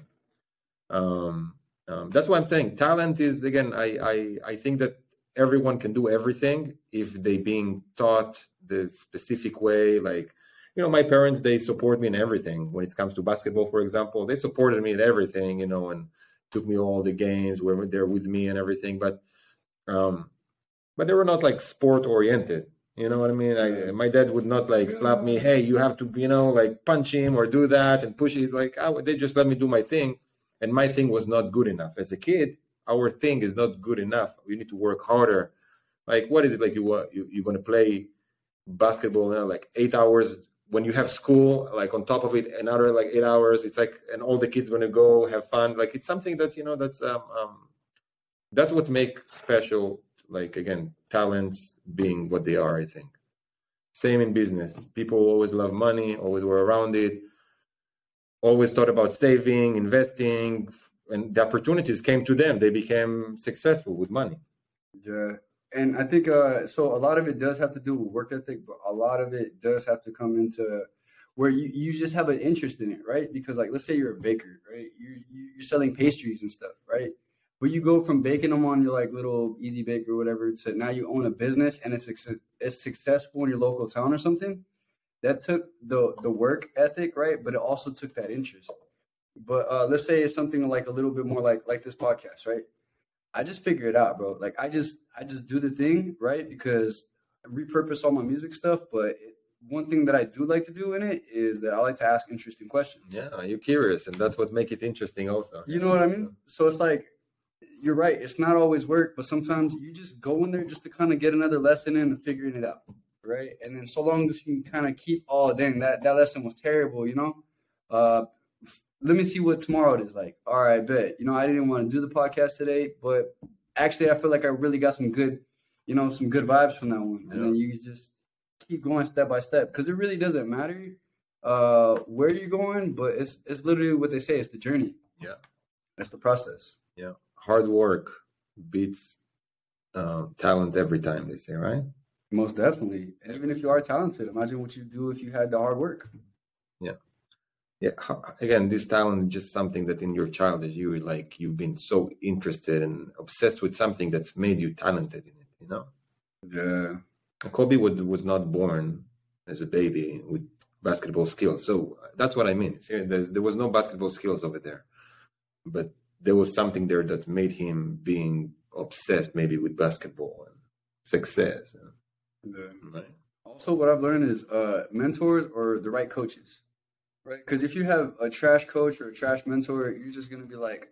Um, um, that's what I'm saying. Talent is again. I, I I think that everyone can do everything if they being taught the specific way. Like you know, my parents they support me in everything. When it comes to basketball, for example, they supported me in everything. You know, and took me all the games, were there with me and everything. But um, but they were not like sport oriented. You know what I mean? I, my dad would not like slap me. Hey, you have to, you know, like punch him or do that and push it. Like I, they just let me do my thing, and my thing was not good enough. As a kid, our thing is not good enough. We need to work harder. Like, what is it like? You want you you're gonna play basketball now, like eight hours when you have school, like on top of it, another like eight hours. It's like, and all the kids gonna go have fun. Like it's something that's you know that's um, um that's what makes special like again talents being what they are i think. Same in business. People always love money always were around it always thought about saving investing and the opportunities came to them. They became successful with money. Yeah. And i think uh so a lot of it does have to do with work ethic but a lot of it does have to come into where you, you just have an interest in it right? Because like let's say you're a baker right? You you're selling pastries and stuff right but you go from baking them on your like little easy bake or whatever to now you own a business and it's it's successful in your local town or something. That took the the work ethic, right? But it also took that interest. But uh, let's say it's something like a little bit more like like this podcast, right? I just figure it out, bro. Like I just I just do the thing, right? Because I repurpose all my music stuff, but it, one thing that I do like to do in it is that I like to ask interesting questions. Yeah, you're curious, and that's what make it interesting, also. You know what I mean? So it's like you're right. It's not always work, but sometimes you just go in there just to kind of get another lesson in and figuring it out, right? And then so long as you can kind of keep, oh, dang, that, that lesson was terrible, you know? Uh, let me see what tomorrow it is like. All right, bet. You know, I didn't want to do the podcast today, but actually, I feel like I really got some good, you know, some good vibes from that one. And then you just keep going step by step because it really doesn't matter uh, where you're going, but it's it's literally what they say. It's the journey. Yeah, it's the process. Yeah hard work beats uh, talent every time. They say, right? Most definitely. Even if you are talented, imagine what you do if you had the hard work. Yeah, yeah. Again, this talent is just something that in your childhood you like you've been so interested and obsessed with something that's made you talented in it. You know. Yeah. Kobe would, was not born as a baby with basketball skills. So that's what I mean. See, there was no basketball skills over there, but there was something there that made him being obsessed maybe with basketball and success. Yeah. Right. Also, what I've learned is uh, mentors or the right coaches, right? Because if you have a trash coach or a trash mentor, you're just gonna be like,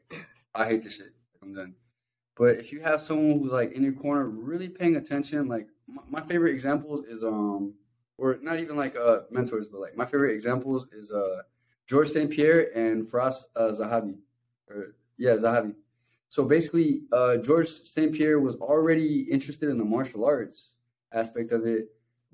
I hate this shit. I'm done. But if you have someone who's like in your corner, really paying attention, like my, my favorite examples is um, or not even like uh mentors, but like my favorite examples is uh George St. Pierre and Firas uh, Zahabi, or yeah, Zahavi. So basically, uh, George St. Pierre was already interested in the martial arts aspect of it,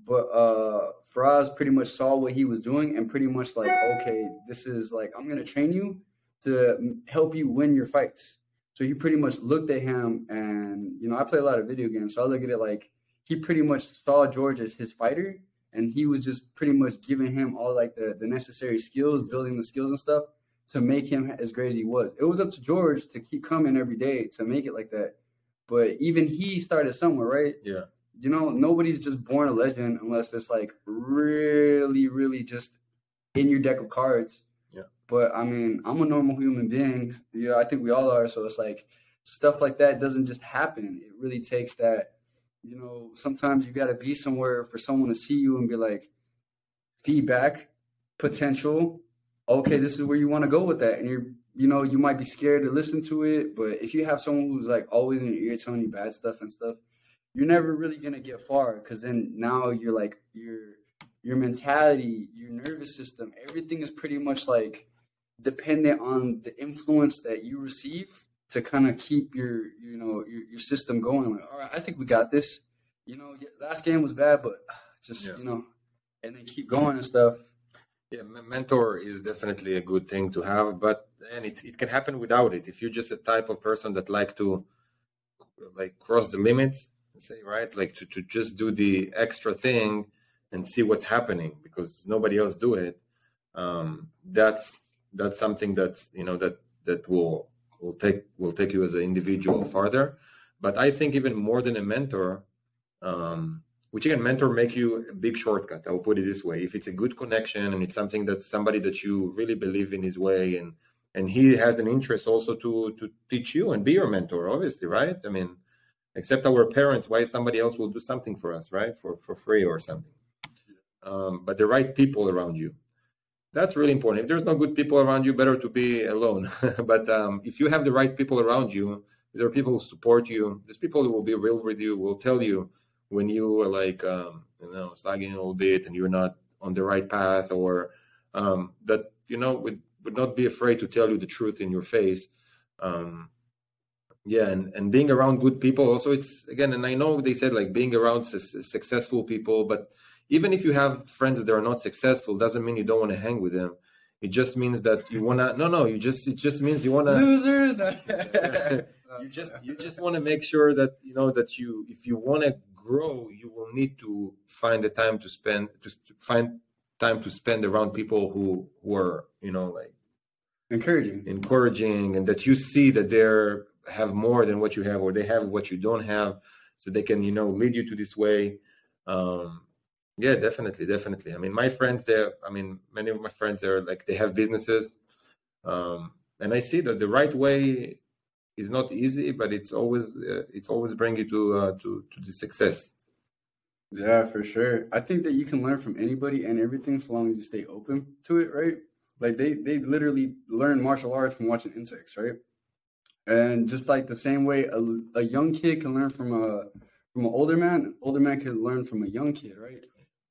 but uh, pretty much saw what he was doing and pretty much like, okay, this is like, I'm going to train you to help you win your fights. So he pretty much looked at him and, you know, I play a lot of video games, so I look at it like he pretty much saw George as his fighter and he was just pretty much giving him all like the the necessary skills, building the skills and stuff to make him as great as he was. It was up to George to keep coming every day to make it like that. But even he started somewhere, right? Yeah. You know, nobody's just born a legend unless it's like really, really just in your deck of cards. Yeah. But I mean, I'm a normal human being. Yeah, I think we all are. So it's like stuff like that doesn't just happen. It really takes that, you know, sometimes you got to be somewhere for someone to see you and be like, feedback, potential. Okay, this is where you want to go with that. And you're, you know, you might be scared to listen to it. But if you have someone who's like always in your ear telling you bad stuff and stuff, you're never really going to get far because then now you're like, your your mentality, your nervous system, everything is pretty much like dependent on the influence that you receive to kind of keep your you know your, your system going like all right i think we got this you know last game was bad but uh, just Yeah. you know and then keep going and stuff Yeah, mentor is definitely a good thing to have, but and it, it can happen without it. If you're just a type of person that like to like cross the limits, say right, like to, to just do the extra thing and see what's happening because nobody else do it. Um, that's that's something that's you know that that will will take will take you as an individual farther. But I think even more than a mentor, um, which again mentor make you a big shortcut. I'll put it this way. If it's a good connection and it's something that somebody that you really believe in his way and and he has an interest also to to teach you and be your mentor obviously right? I mean except our parents why somebody else will do something for us right? For for free or something. Um, but the right people around you. That's really important. If there's no good people around you better to be alone. But um, if you have the right people around you there are people who support you. There's people who will be real with you will tell you when you are like um, you know slagging a little bit and you're not on the right path or um, that you know would, would not be afraid to tell you the truth in your face um, yeah and, and being around good people also it's again and i know they said like being around su- successful people but even if you have friends that are not successful doesn't mean you don't want to hang with them. It just means that you want to no no you just it just means you want to losers. You just you just want to make sure that you know that you if you want to grow you will need to find the time to spend to find time to spend around people who who are you know like encouraging. encouraging and that you see that they're have more than what you have or they have what you don't have so they can you know lead you to this way. Um yeah definitely definitely. I mean my friends they're i mean many of my friends are like they have businesses um and i see that the right way is not easy but it's always uh, it's always bring you to uh, to to the success Yeah, for sure. I think that you can learn from anybody and everything so long as you stay open to it, right? Like they they literally learn martial arts from watching insects, right? And just like the same way a, a young kid can learn from a from an older man, an older man can learn from a young kid, right?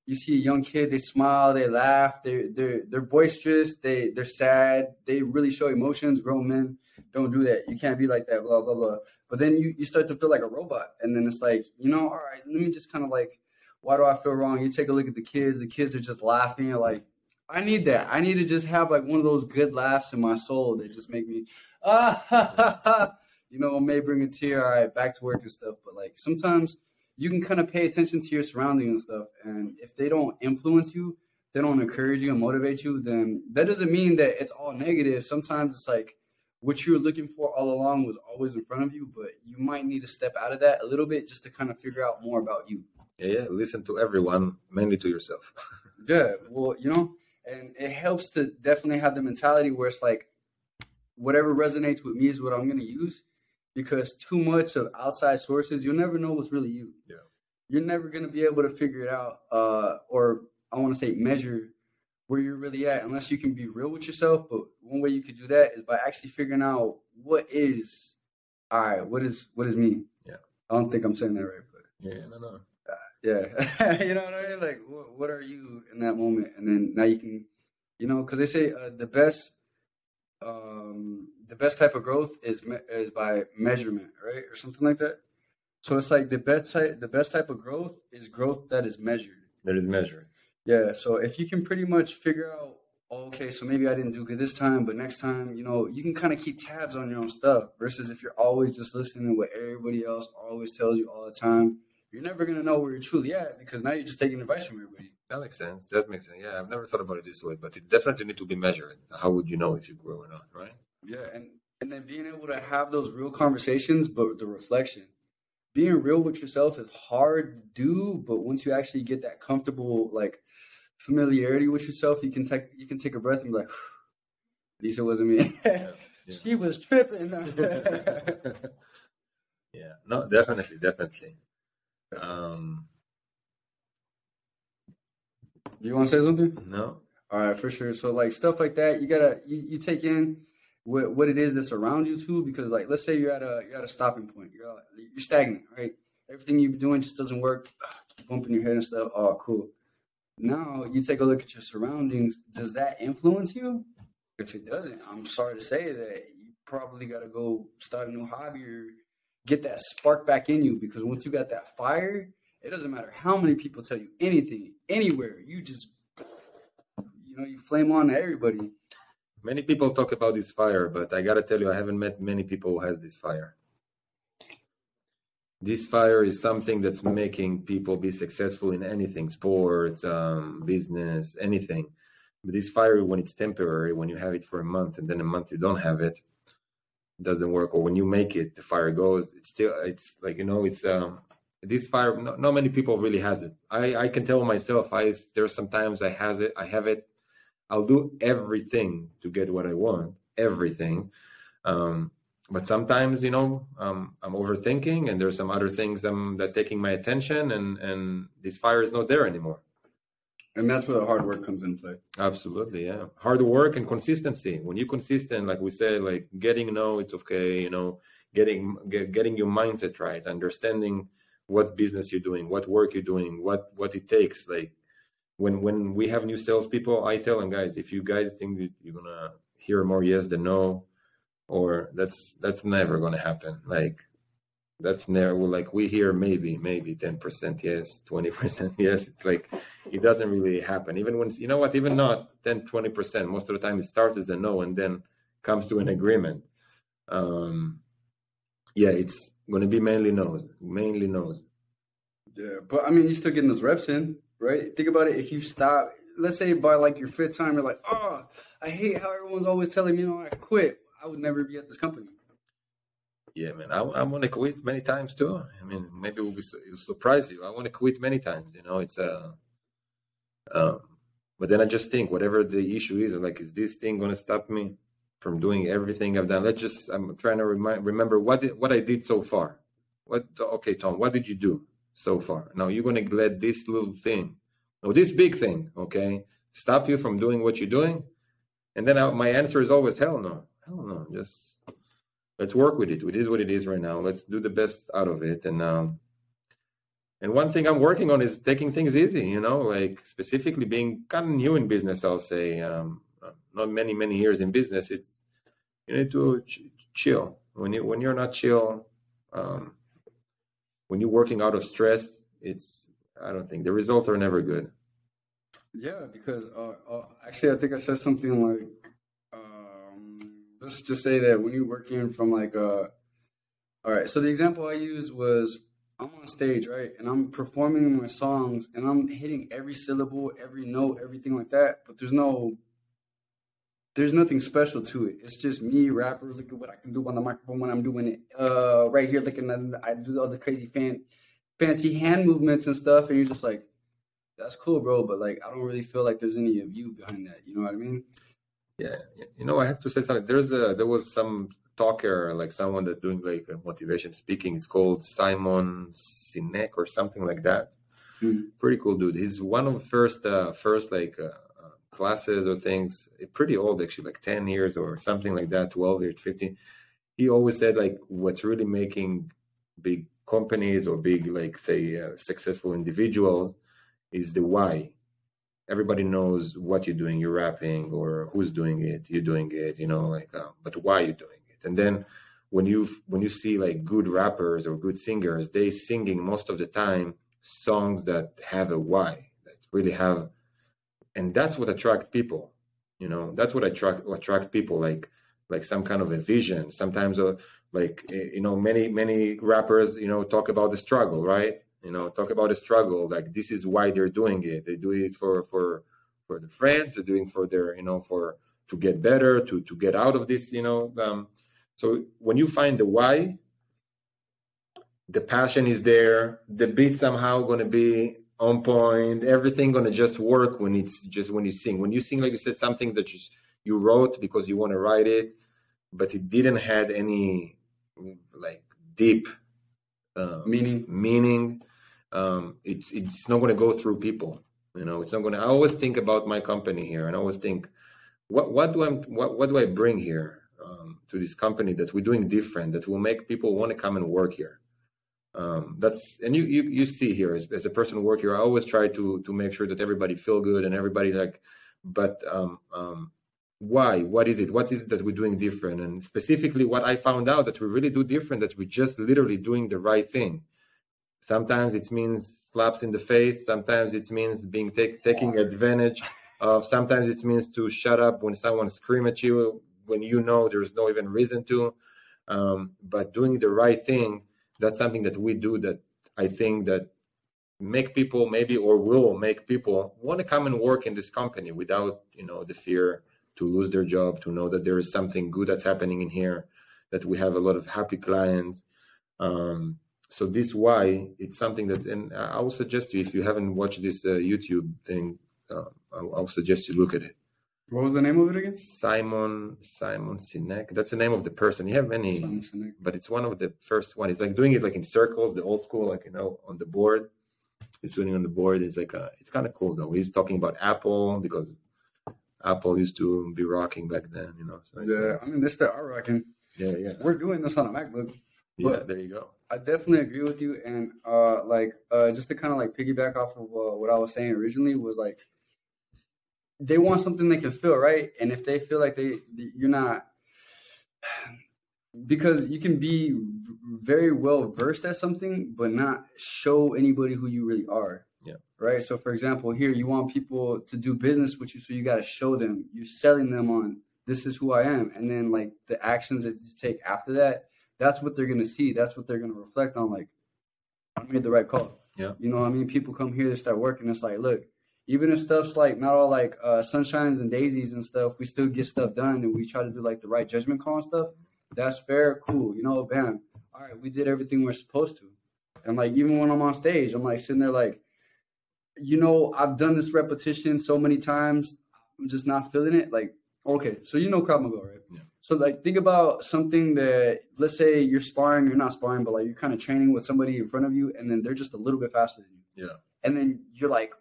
You see a young kid, they smile, they laugh, they they're they're boisterous, they they're sad, they really show emotions. Grown men don't do that. You can't be like that, blah blah blah. But then you, you start to feel like a robot, and then it's like, you know, all right, let me just kind of like, why do I feel wrong? You take a look at the kids, the kids are just laughing. You're like, I need that. I need to just have like one of those good laughs in my soul that just make me, ah, ha, ha, ha. you know, may bring a tear. All right, back to work and stuff. But like sometimes you can kind of pay attention to your surroundings and stuff, and if they don't influence you, they don't encourage you and motivate you, then that doesn't mean that it's all negative. Sometimes it's like what you were looking for all along was always in front of you, but you might need to step out of that a little bit just to kind of figure out more about you. yeah yeah listen to everyone mainly to yourself Yeah, well, you know, and it helps to definitely have the mentality where it's like whatever resonates with me is what I'm going to use because too much of outside sources, you'll never know what's really you. Yeah. You're never going to be able to figure it out uh, or I want to say measure where you're really at unless you can be real with yourself. But one way you could do that is by actually figuring out what is all right, what is what is me? Yeah. I don't think I'm saying that right, but yeah no no yeah, you know what I mean. Like, what, what are you in that moment? And then now you can, you know, because they say uh, the best, um, the best type of growth is me- is by measurement, right, or something like that. So it's like the best type, the best type of growth is growth that is measured. That is measured. Yeah. So if you can pretty much figure out, oh, okay, so maybe I didn't do good this time, but next time, you know, you can kind of keep tabs on your own stuff. Versus if you're always just listening to what everybody else always tells you all the time, you're never gonna know where you're truly at because now you're just taking advice from everybody. That makes sense. That makes sense. Yeah, I've never thought about it this way, but it definitely need to be measured. How would you know if you grow or not, right? Yeah, and and then being able to have those real conversations, but the reflection, being real with yourself is hard to do, but once you actually get that comfortable like familiarity with yourself, you can take you can take a breath and be like, Lisa wasn't me. Yeah. she was tripping. yeah. No, definitely, definitely. Um, you want to say something? no. All right, for sure. So like stuff like that, you gotta you, you take in what what it is that's around you too, because like let's say you're at a you're at a stopping point, you're you're stagnant, right? Everything you've been doing just doesn't work. Keep bumping your head and stuff. Oh, cool. Now you take a look at your surroundings. Does that influence you? If it doesn't, I'm sorry to say that you probably got to go start a new hobby or get that spark back in you. Because once you got that fire, it doesn't matter how many people tell you anything, anywhere. You just, you know, you flame on to everybody. Many people talk about this fire, but I gotta tell you, I haven't met many people who has this fire. This fire is something that's making people be successful in anything, sports, um, business, anything. But this fire, when it's temporary, when you have it for a month and then a month you don't have it, it doesn't work. Or when you make it, the fire goes. It's still, it's like you know, it's um, this fire. Not, not many people really has it. I I can tell myself. I there's sometimes I has it. I have it. I'll do everything to get what I want, everything. Um, but sometimes, you know, um, I'm overthinking, and there's some other things um, that taking my attention, and and this fire is not there anymore. And that's where the hard work comes in play. Absolutely, yeah. Hard work and consistency. When you're consistent, like we said, like getting no, it's okay. You know, getting get, getting your mindset right, understanding what business you're doing, what work you're doing, what what it takes. Like when when we have new salespeople, I tell them, guys, if you guys think that you're gonna hear more yes than no, or that's that's never gonna happen. Like that's never like we hear maybe maybe 10% yes 20% yes it's like it doesn't really happen. Even when you know what even not 10 20% most of the time it starts as a no and then comes to an agreement. Um yeah it's to be mainly no's mainly no's. Yeah, but I mean, you're still getting those reps in, right? Think about it. If you stop, let's say by like your fifth time, you're like, oh, I hate how everyone's always telling me, you know, I quit. I would never be at this company. yeah man i, I want to quit many times too i mean maybe it will, be, it will surprise you i want to quit many times you know it's uh um but then i just think whatever the issue is like is this thing going to stop me from doing everything i've done let's just i'm trying to remind remember what did, what i did so far what okay tom what did you do so far now you're going to let this little thing or this big thing okay stop you from doing what you're doing and then I, my answer is always hell no hell no just let's work with it. It is what it is right now. Let's do the best out of it. And um, and one thing I'm working on is taking things easy. You know, like specifically being kind of new in business. I'll say um, not many many years in business. It's you need to ch- chill when you when you're not chill. Um, when you're working out of stress, it's I don't think the results are never good. Yeah, because uh, uh, actually, I think I said something like, um, let's just say that when you're working from like uh all right so the example i used was i'm on stage right and i'm performing my songs and i'm hitting every syllable every note everything like that but there's no there's nothing special to it it's just me rapper look at what i can do on the microphone when i'm doing it uh right here looking at i do all the crazy fan fancy hand movements and stuff and you're just like that's cool bro but like i don't really feel like there's any of you behind that you know what i mean Yeah, you know, I have to say something. There's a there was some talker, like someone that doing like motivation speaking. It's called Simon Sinek or something like that. Mhm. Pretty cool dude. He's one of the first uh, first like uh, classes or things. Pretty old actually, like ten years or something like that, twelve years, fifteen. He always said like what's really making big companies or big like say uh, successful individuals is the why everybody knows what you're doing you're rapping or who's doing it you're doing it you know like uh, but why you're doing it and then when you when you see like good rappers or good singers they singing most of the time songs that have a why that really have and that's what attract people you know that's what attract attract people like like some kind of a vision sometimes uh, like eh, you know many many rappers you know talk about the struggle right You know, talk about the struggle. Like this is why they're doing it. They do it for for for the friends. They're doing for their you know for to get better to to get out of this. You know, um, so when you find the why, the passion is there. The beat somehow going to be on point. Everything going to just work when it's just when you sing. When you sing, like you said, something that you you wrote because you want to write it, but it didn't had any like deep uh, Meaning? Meaning, um, it's it's not going to go through people. You know, it's not going to. I always think about my company here, and I always think, what what do I what what do I bring here um, to this company that we're doing different that will make people want to come and work here. Um, that's and you, you you see here as, as a person work here, I always try to to make sure that everybody feel good and everybody like, but um, um, why? What is it? What is it that we're doing different? And specifically, what I found out that we really do different, that we're just literally doing the right thing. Sometimes it means slaps in the face. Sometimes it means being take, taking advantage of. Sometimes it means to shut up when someone scream at you when you know there's no even reason to. Um, but doing the right thing, that's something that we do that I think that make people maybe or will make people want to come and work in this company without you know the fear to lose their job, to know that there is something good that's happening in here, that we have a lot of happy clients. Um, so this why it's something that, and I will suggest you if you haven't watched this uh, YouTube thing, uh, I'll, I'll, suggest you look at it. What was the name of it again? Simon Simon Sinek. That's the name of the person. You have many, but it's one of the first one. It's like doing it like in circles, the old school, like you know, on the board. He's doing on the board. It's like a, it's kind of cool though. He's talking about Apple because Apple used to be rocking back then, you know. So yeah, I mean, this still are rocking. Yeah, yeah. We're doing this on a MacBook. Yeah, there you go. I definitely agree with you, and uh, like uh, just to kind of like piggyback off of uh, what I was saying originally was like they want something they can feel right, and if they feel like they you're not because you can be very well versed at something but not show anybody who you really are yeah. Right. So, for example, here you want people to do business with you, so you got to show them. You're selling them on this is who I am, and then like the actions that you take after that, that's what they're gonna see. That's what they're gonna reflect on. Like, I made the right call. Yeah. You know what I mean? People come here to start working. It's like, look, even if stuff's like not all like uh, sunshines and daisies and stuff, we still get stuff done, and we try to do like the right judgment call and stuff. That's fair, cool. You know, bam. All right, we did everything we're supposed to. And like even when I'm on stage, I'm like sitting there like you know, I've done this repetition so many times, I'm just not feeling it. Like, okay, so you know Krav Maga, right? Yeah. So like, think about something that, let's say you're sparring, you're not sparring, but like you're kind of training with somebody in front of you, and then they're just a little bit faster than you. Yeah. And then you're like,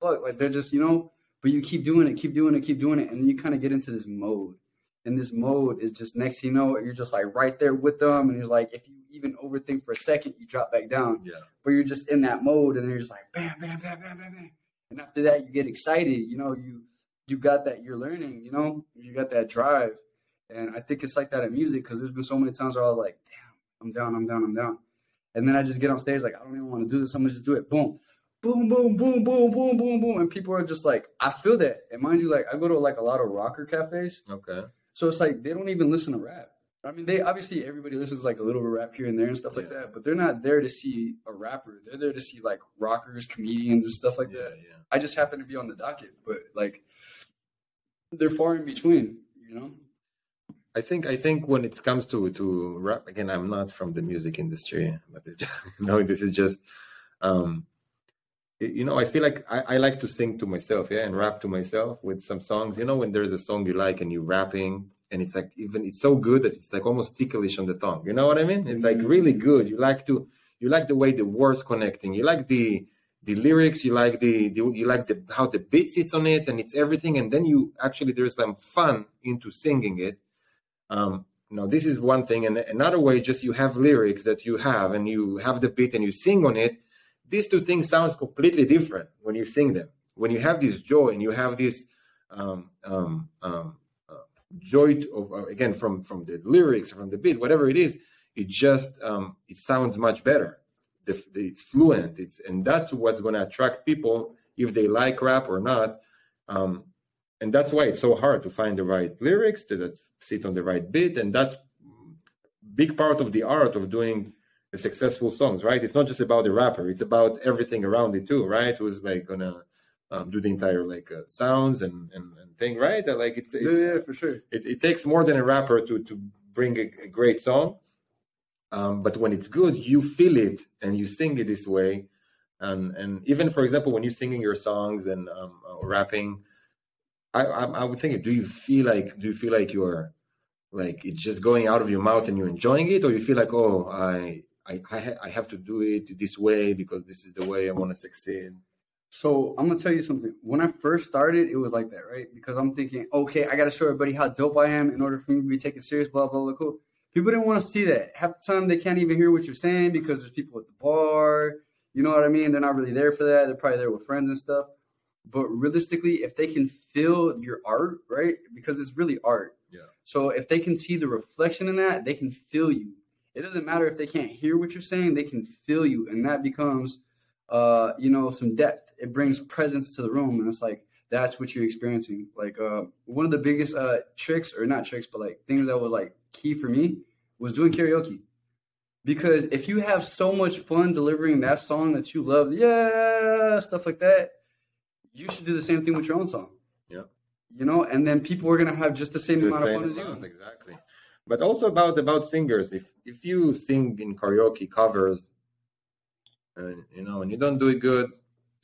fuck, like they're just, you know, but you keep doing it, keep doing it, keep doing it, and you kind of get into this mode. And this mode is just next you know, you're just like right there with them, and you're like, if you even overthink for a second, you drop back down. Yeah. But you're just in that mode, and you're just like bam, bam, bam, bam, bam, bam. And after that, you get excited. You know, you you got that. You're learning. You know, you got that drive. And I think it's like that in music because there's been so many times where I was like, damn, I'm down, I'm down, I'm down. And then I just get on stage like, I don't even want to do this. I'm gonna just do it. Boom, boom, boom, boom, boom, boom, boom, boom. And people are just like, I feel that. And mind you, like I go to like a lot of rocker cafes. Okay. So it's like they don't even listen to rap. I mean, they obviously everybody listens like a little bit rap here and there and stuff like that, but they're not there to see a rapper. They're there to see like rockers, comedians, and stuff like yeah, that. Yeah. I just happen to be on the docket, but like they're far in between, you know. I think I think when it comes to to rap again, I'm not from the music industry, but no, this is just. um you know, I feel like I, I like to sing to myself, yeah, and rap to myself with some songs. You know, when there's a song you like and you're rapping, and it's like even it's so good that it's like almost ticklish on the tongue. You know what I mean? It's like really good. You like to you like the way the words connecting. You like the the lyrics. You like the, the you like the how the beat sits on it, and it's everything. And then you actually there's some fun into singing it. Um, now this is one thing, and another way just you have lyrics that you have, and you have the beat and you sing on it. These two things sounds completely different when you sing them. When you have this joy and you have this um, um, um, joy of uh, again from from the lyrics from the beat whatever it is it just um, it sounds much better. The, the, it's fluent. It's and that's what's going to attract people if they like rap or not. Um, and that's why it's so hard to find the right lyrics to that sit on the right beat. And that's big part of the art of doing the successful songs, right? It's not just about the rapper; it's about everything around it too, right? Who's like gonna um, do the entire like uh, sounds and, and and thing, right? That like it's, it's Yeah, yeah, for sure. it, it takes more than a rapper to to bring a, a great song um, but when it's good you feel it and you sing it this way and and even for example when you're singing your songs and um, uh, rapping I, I i would think do you feel like do you feel like you're like it's just going out of your mouth and you're enjoying it or you feel like oh i i i, ha- I have to do it this way because this is the way i want to succeed So I'm gonna tell you something. When I first started, it was like that, right? Because I'm thinking, okay, I gotta show everybody how dope I am in order for me to be taken serious. Blah blah blah. Cool. People didn't want to see that. Half the time, they can't even hear what you're saying because there's people at the bar. You know what I mean? They're not really there for that. They're probably there with friends and stuff. But realistically, if they can feel your art, right? Because it's really art. Yeah. So if they can see the reflection in that, they can feel you. It doesn't matter if they can't hear what you're saying; they can feel you, and that becomes uh, you know, some depth. It brings presence to the room, and it's like that's what you're experiencing. Like uh, one of the biggest uh, tricks, or not tricks, but like things that was like key for me was doing karaoke. Because if you have so much fun delivering that song that you love, yeah, stuff like that, you should do the same thing with your own song. Yeah. You know, and then people are gonna have just the same the amount of same fun as you. exactly but also about about singers. If if you sing in karaoke covers and you know and you don't do it good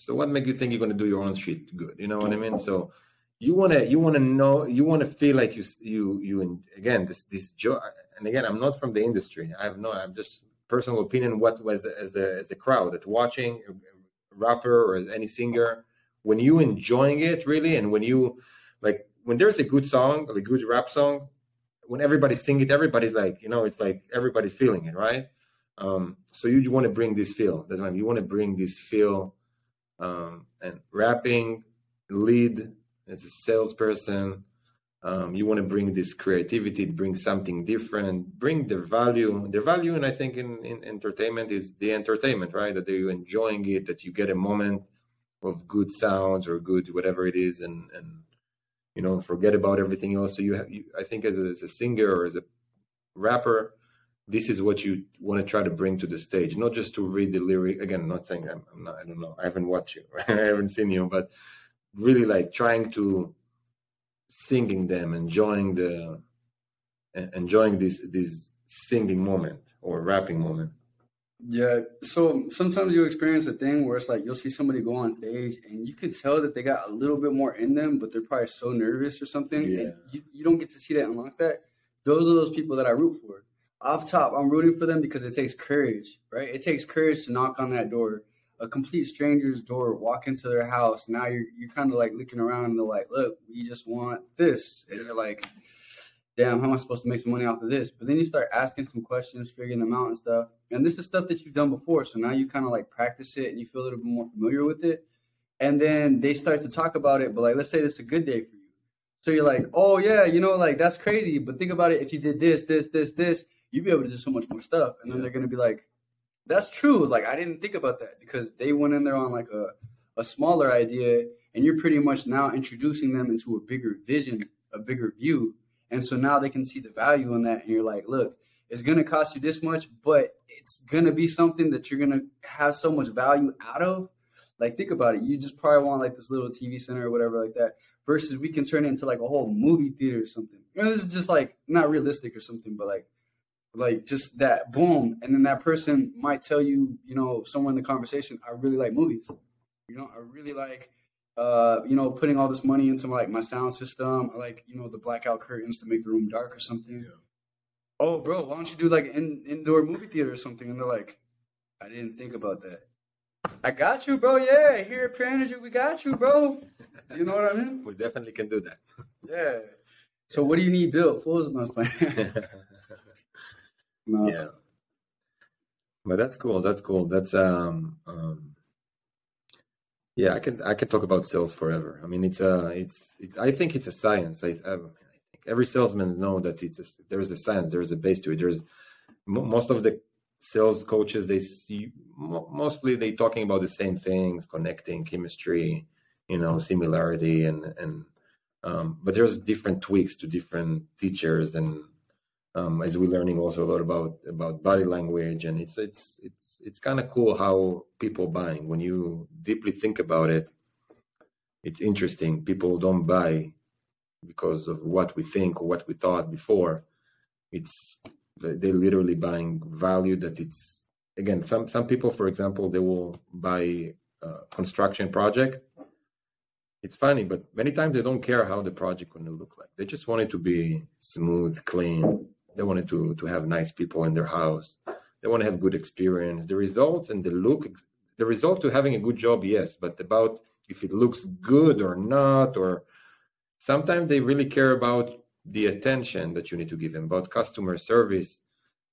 so what make you think you're going to do your own shit good? You know what i mean? So you want to you want to know you want to feel like you you you again this this joy and again i'm not from the industry. I have no i'm just personal opinion what was as a as a crowd that watching a rapper or any singer when you enjoying it really and when you like when there's a good song a good rap song when everybody sing it everybody's like you know it's like everybody's feeling it right? Um so you want to bring this feel that's why you want to bring this feel um and rapping lead as a salesperson um, you want to bring this creativity bring something different bring the value. The value and i think in, in entertainment is the entertainment right? That you're enjoying it that you get a moment of good sounds or good whatever it is and and you know forget about everything else. So you have you, i think as a, as a singer or as a rapper this is what you want to try to bring to the stage not just to read the lyric again not saying I'm, I'm not i don't know i haven't watched you i haven't seen you but really like trying to singing them enjoying the enjoying this this singing moment or rapping moment Yeah. So sometimes you experience a thing where it's like you'll see somebody go on stage and you can tell that they got a little bit more in them, but they're probably so nervous or something. Yeah. You, you don't get to see that and unlock that. Those are those people that I root for. Off top, I'm rooting for them because it takes courage, right? It takes courage to knock on that door, a complete stranger's door, walk into their house. Now you're you're kind of like looking around and they're like, look, we just want this. And you're like, damn, how am I supposed to make some money off of this? But then you start asking some questions, figuring them out and stuff. And this is stuff that you've done before. So now you kind of like practice it and you feel a little bit more familiar with it. And then they start to talk about it. But like, let's say this is a good day for you. So you're like, oh yeah, you know, like that's crazy. But think about it. If you did this, this, this, this, you'd be able to do so much more stuff. And then Yeah. they're going to be like, that's true. Like, I didn't think about that because they went in there on like a, a smaller idea. And you're pretty much now introducing them into a bigger vision, a bigger view. And so now they can see the value in that. And you're like, look, it's going to cost you this much, but it's going to be something that you're going to have so much value out of. Like, think about it. You just probably want like this little TV center or whatever like that, versus we can turn it into like a whole movie theater or something. You know, this is just like not realistic or something, but like, like just that boom. And then that person might tell you, you know, somewhere in the conversation, I really like movies. You know, I really like uh, you know, putting all this money into like my sound system, I like, you know, the blackout curtains to make the room dark or something. Oh, bro, why don't you do like an indoor movie theater or something? And they're like, I didn't think about that. I got you, bro. Yeah, here at Pure Energy, we got you, bro. You know what I mean? we definitely can do that Yeah. So what do you need built? Fools, was playing. no. yeah but that's cool that's cool that's um um yeah i can i can talk about sales forever. I mean it's a it's it's i think it's a science. I, I, I think every salesman know that it's a, there's a science there's a base to it. There's mo- most of the sales coaches they see mo- mostly they talking about the same things connecting chemistry you know similarity and and um, but there's different tweaks to different teachers and um, as we're learning also a lot about about body language, and it's it's it's it's kind of cool how people buying when you deeply think about it. It's interesting. People don't buy because of what we think or what we thought before. It's they literally buying value that it's again some some people for example they will buy a construction project it's funny but many times they don't care how the project going to look like they just want it to be smooth clean they wanted to to have nice people in their house. They want to have good experience. The results and the look the result to having a good job yes but about if it looks good or not or sometimes they really care about the attention that you need to give them about customer service.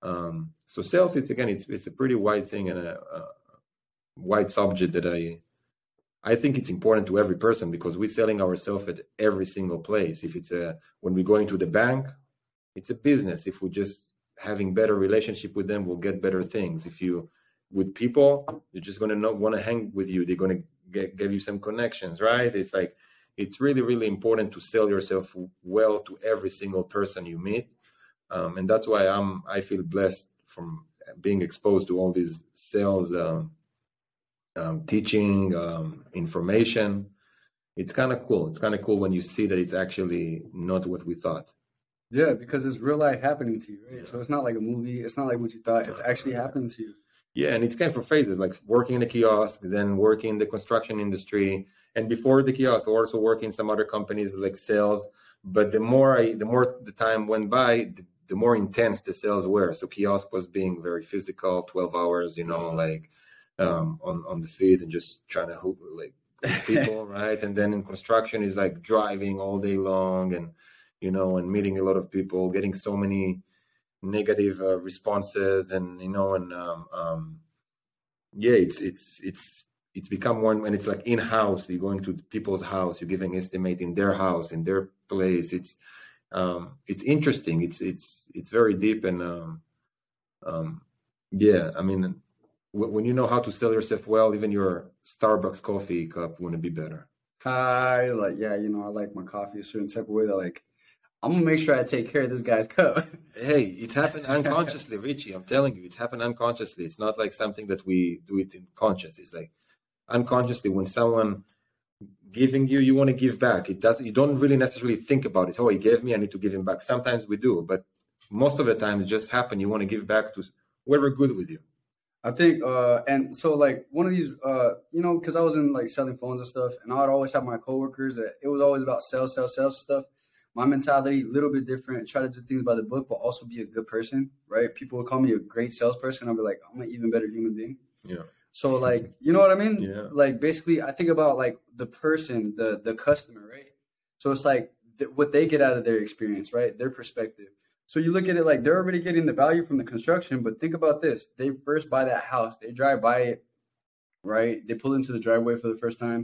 Um, so sales is again it's it's a pretty wide thing and a, a wide subject that i I think it's important to every person because we're selling ourselves at every single place. If it's a when we're going to the bank, it's a business. If we're just having better relationship with them, we'll get better things. If you with people, they're just gonna not want to hang with you. They're gonna get, give you some connections, right? It's like it's really really important to sell yourself well to every single person you meet, um, and that's why I'm I feel blessed from being exposed to all these sales um, um, teaching um, information. It's kind of cool. It's kind of cool when you see that it's actually not what we thought. Yeah, because it's real life happening to you, right? So it's not like a movie. It's not like what you thought. It's actually happening to you. Yeah, and it's kind of phases, like working in a kiosk, then working in the construction industry, and before the kiosk, also working in some other companies like sales. But the more I, the more the time went by, the, the more intense the sales were. So kiosk was being very physical, twelve hours, you know, like um, on on the feet and just trying to hoop like people, right? And then in construction is like driving all day long and you know, and meeting a lot of people, getting so many negative uh, responses, and you know, and um, um, yeah, it's it's it's it's become one when it's like in house. You're going to people's house, you're giving estimate in their house, in their place. It's um, it's interesting. It's it's it's very deep and um, um, yeah. I mean, when you know how to sell yourself well, even your Starbucks coffee cup wouldn't be better. Hi, like yeah, you know, I like my coffee a certain type of way that like I'm gonna make sure I take care of this guy's cup. hey, it's happened unconsciously, Richie. I'm telling you, it's happened unconsciously. It's not like something that we do it in conscious. It's like unconsciously when someone giving you, you want to give back. It doesn't. You don't really necessarily think about it. Oh, he gave me, I need to give him back. Sometimes we do, but most of the time it just happen. You want to give back to whoever good with you. I think, uh, and so like one of these, uh, you know, because I was in like selling phones and stuff, and I'd always have my coworkers that it was always about sales, sales, sales stuff my mentality a little bit different. Try to do things by the book, but also be a good person, right? People would call me a great salesperson. I'll be like, I'm an even better human being. Yeah. So like, you know what I mean? Yeah. Like basically, I think about like the person, the the customer, right? So it's like th- what they get out of their experience, right? Their perspective. So you look at it like they're already getting the value from the construction, but think about this: they first buy that house, they drive by it, right? They pull into the driveway for the first time.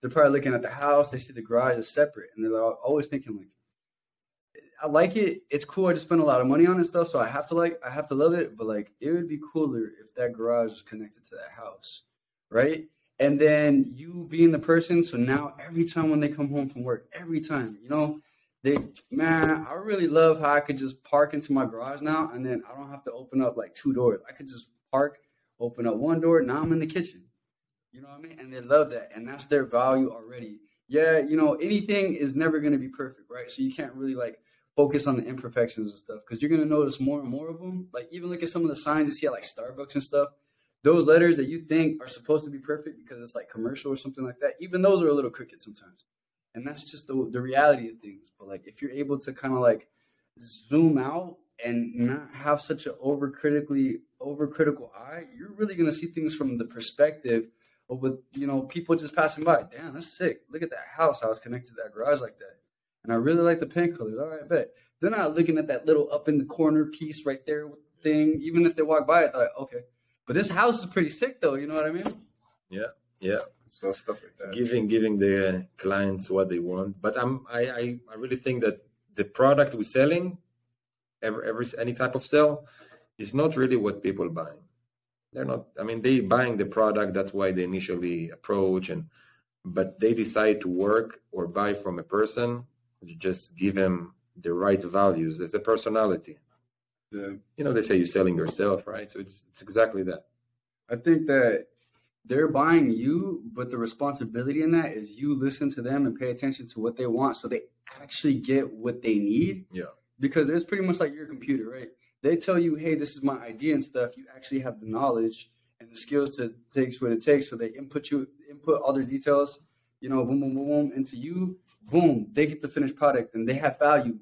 They're probably looking at the house. They see the garage is separate, and they're always thinking like, I like it. It's cool. I just spent a lot of money on it stuff, so I have to like I have to love it. But like it would be cooler if that garage was connected to that house, right? And then you being the person, so now every time when they come home from work, every time, you know, they man, I really love how I could just park into my garage now, and then I don't have to open up like two doors. I could just park, open up one door. Now I'm in the kitchen. You know what I mean? And they love that, and that's their value already. Yeah, you know, anything is never going to be perfect, right? So you can't really like focus on the imperfections and stuff because you're gonna notice more and more of them. Like even look at some of the signs you see at like Starbucks and stuff. Those letters that you think are supposed to be perfect because it's like commercial or something like that. Even those are a little crooked sometimes, and that's just the the reality of things. But like if you're able to kind of like zoom out and not have such an overcritically overcritical eye, you're really gonna see things from the perspective of with you know people just passing by. Damn, that's sick. Look at that house. How it's connected to that garage like that and I really like the paint colors. All right, bet. They're not looking at that little up in the corner piece right there thing. Even if they walk by it, they're like, okay. But this house is pretty sick, though. You know what I mean? Yeah, yeah. So stuff like that. Giving giving the clients what they want, but I'm I I, I really think that the product we're selling, every, every any type of sale, is not really what people buying. They're not. I mean, they buying the product. That's why they initially approach and, but they decide to work or buy from a person you just give him the right values as a personality. Yeah. You know, they say you're selling yourself, right? So it's it's exactly that. I think that they're buying you, but the responsibility in that is you listen to them and pay attention to what they want so they actually get what they need. Yeah. Because it's pretty much like your computer, right? They tell you, hey, this is my idea and stuff. You actually have the knowledge and the skills to takes what it takes. So they input you input all their details, you know, boom, boom, boom, boom, into you, boom, they get the finished product and they have value.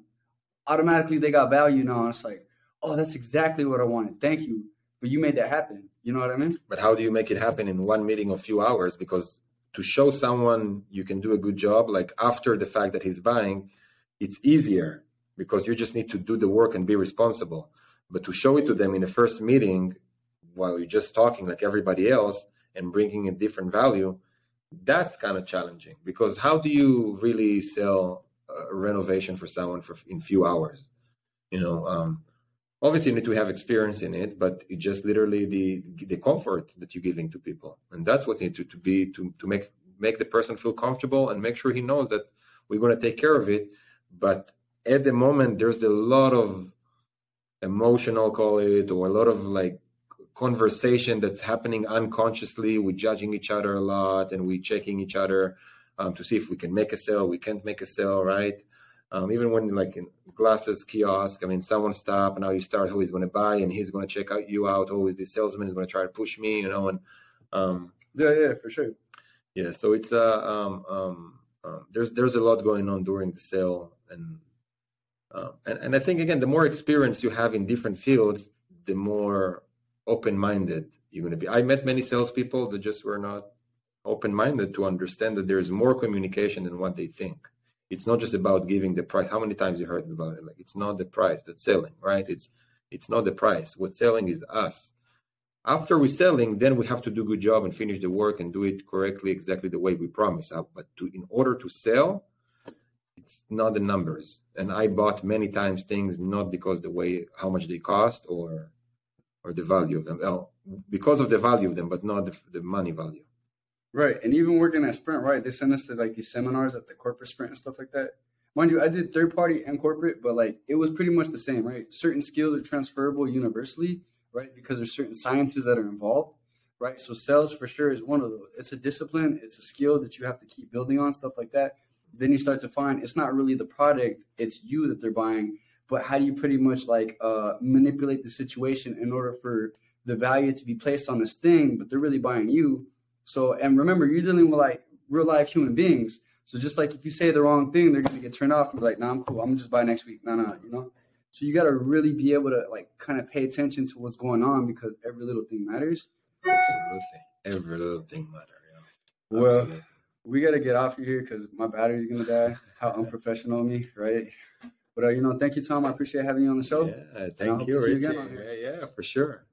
Automatically they got value now. It's like, oh, that's exactly what I wanted. Thank you. But you made that happen. You know what I mean? But how do you make it happen in one meeting of few hours? Because to show someone you can do a good job, like after the fact that he's buying, it's easier because you just need to do the work and be responsible. But to show it to them in the first meeting while you're just talking like everybody else and bringing a different value, that's kind of challenging because how do you really sell a renovation for someone for in few hours? You know, um, obviously you need to have experience in it but it's just literally the the comfort that you're giving to people and that's what needs to, to be to, to make make the person feel comfortable and make sure he knows that we're going to take care of it but at the moment there's a lot of emotional call it or a lot of like conversation that's happening unconsciously we're judging each other a lot and we're checking each other um, to see if we can make a sale we can't make a sale right um, even when like in glasses kiosk, I mean, someone stop and now you start who he's going to buy and he's going to check out you out. Always the salesman is going to try to push me, you know, and um, Yeah, yeah, for sure. yeah. So it's uh, um, um, um, there's there's a lot going on during the sale, and uh, and and I think again, the more experience you have in different fields, the more open minded you're going to be. I met many salespeople that just were not open minded to understand that there is more communication than what they think it's not just about giving the price. How many times you heard about it? Like it's not the price that's selling, right? It's it's not the price. What's selling is us. After we're selling, then we have to do good job and finish the work and do it correctly, exactly the way we promise. Uh, but to, in order to sell, it's not the numbers. And I bought many times things not because the way how much they cost or or the value of them. Well, because of the value of them, but not the, the money value. Right. And even working at Sprint, right? They send us to like these seminars at the corporate Sprint and stuff like that. Mind you, I did third party and corporate, but like it was pretty much the same, right? Certain skills are transferable universally, right? Because there's certain sciences that are involved, right? So sales for sure is one of those. It's a discipline, it's a skill that you have to keep building on, stuff like that. Then you start to find it's not really the product, it's you that they're buying, but how do you pretty much like uh, manipulate the situation in order for the value to be placed on this thing, but they're really buying you so, and remember, you're dealing with like real life human beings. So just like if you say the wrong thing, they're gonna get turned off and be like, "Nah, I'm cool. I'm gonna just buy next week." No, no, you know. So you got to really be able to like kind of pay attention to what's going on because every little thing matters. Absolutely, every little thing matters. Yeah. Well, Absolutely. we got to get off of here because my battery's gonna die. How unprofessional of me, right? But uh, you know, thank you, Tom. I appreciate having you on the show. Yeah, thank you, to see you Richie. again Yeah, yeah, for sure.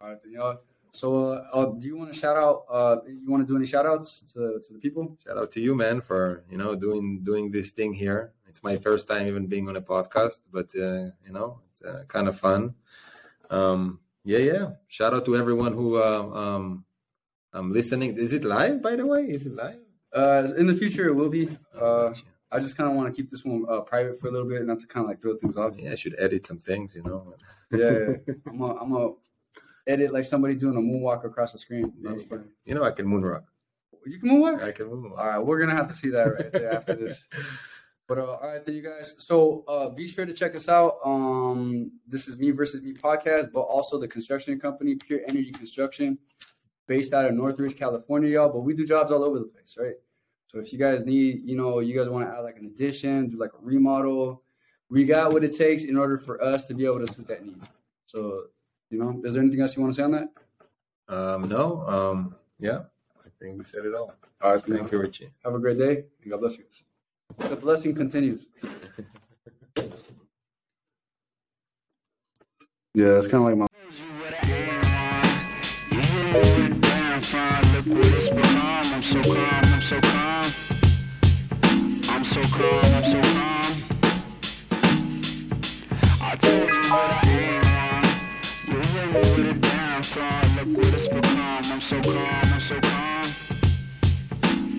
All right, then, y'all. So, uh, uh, do you want to shout out? Uh, you want to do any shout outs to, to the people? Shout out to you, man, for you know doing doing this thing here. It's my first time even being on a podcast, but uh, you know it's uh, kind of fun. Um, yeah, yeah. Shout out to everyone who uh, um, um listening. Is it live, by the way? Is it live? Uh, in the future, it will be. Uh, Gotcha. I just kind of want to keep this one uh, private for a little bit, not to kind of like throw things off. yeah, I should edit some things, you know. Yeah, I'm gonna I'm gonna edit like somebody doing a moonwalk across the screen. Funny. You know, I can moonrock. You can moonwalk. I can moonwalk. All right, we're gonna have to see that right there after this. But uh, all right, then you guys. So uh, be sure to check us out. Um, this is me versus me podcast, but also the construction company, Pure Energy Construction, based out of Northridge, California, y'all. But we do jobs all over the place, right? So if you guys need, you know, you guys want to add like an addition, do like a remodel, we got what it takes in order for us to be able to suit that need. So, you know, is there anything else you want to say on that? Um, no. Um, yeah, I think we said it all. All right, Thank you, Richie. Have a great day, and God bless you. The blessing continues. Yeah, it's kind of like my.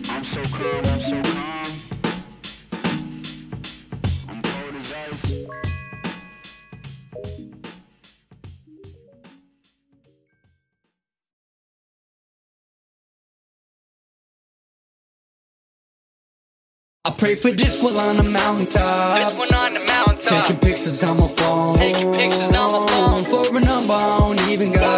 I'm so calm, I'm so calm. I pray for this one on the mountaintop. This one on the mountaintop. Taking pictures on my phone. Taking pictures on my phone. For a number I don't even got.